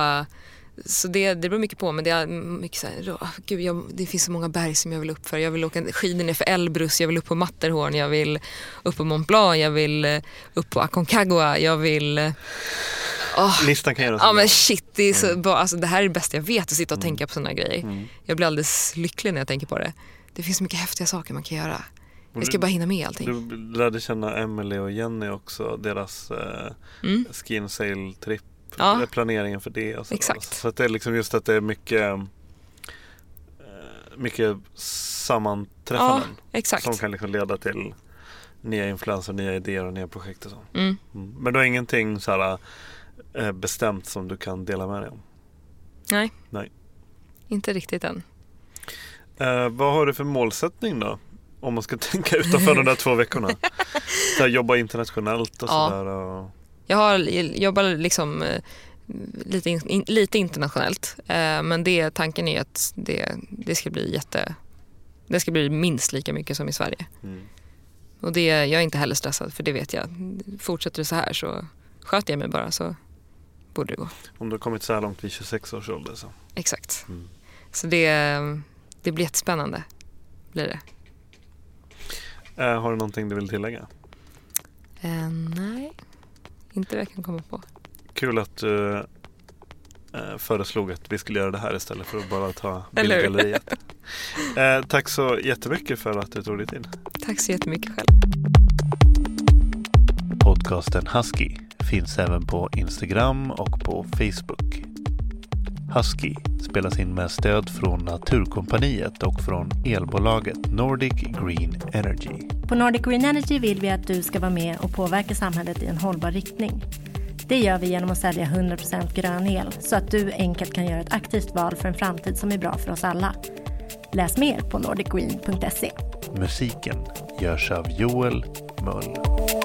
så det, det beror mycket på men det är mycket så här, gud, jag, det finns så många berg som jag vill upp för. Jag vill åka skidor ner för Elbrus, jag vill upp på Matterhorn, jag vill upp på Mont Blanc, jag vill upp på Aconcagua, jag vill Åh. Listan kan göra så Ja men shit, det, är så Mm. bra. Alltså, det här är det bästa jag vet, att sitta och tänka på sådana grejer. Jag blir alldeles lycklig när jag tänker på det. Det finns så mycket häftiga saker man kan göra. Jag ska bara hinna med allting. Du lärde känna Emily och Jenny också, deras eh, Mm. skin sail tripp, Ja. eh, planeringen för det. Och så Exakt. Så det är liksom just att det är mycket, eh, mycket sammanträffanden Ja, exakt. som kan liksom leda till nya influenser, nya idéer och nya projekt och så. Mm. Mm. Men du har ingenting så här, eh, bestämt som du kan dela med dig om? Nej. Nej. Inte riktigt än. Eh, vad har du för målsättning då? Om man ska *laughs* tänka utanför de där två veckorna. Så här, jobba internationellt och Ja. sådär. Och... Jag har, jobbar liksom eh, lite, in, in, lite internationellt. Eh, men det, tanken är att det, det ska bli jätte... Det ska bli minst lika mycket som i Sverige. Mm. Och det, jag är inte heller stressad för det vet jag. Fortsätter det så här så sköter jag mig bara så borde det gå. Om du har kommit så här långt vid 26 års ålder så. Exakt. Mm. Så det, det blir jättespännande. Blir det. Eh, har du någonting du vill tillägga? Eh, nej, inte vad jag kan komma på. Kul att du eh, föreslog att vi skulle göra det här istället för att bara ta bildgalleriet. *laughs* eh, tack så jättemycket för att du tog dig tid. Tack så jättemycket själv. Podcasten Husky finns även på Instagram och på Facebook. Husky spelas in med stöd från Naturkompaniet och från elbolaget Nordic Green Energy. På Nordic Green Energy vill vi att du ska vara med och påverka samhället i en hållbar riktning. Det gör vi genom att sälja 100% grön el så att du enkelt kan göra ett aktivt val för en framtid som är bra för oss alla. Läs mer på nordicgreen.se. Musiken görs av Joel Möll.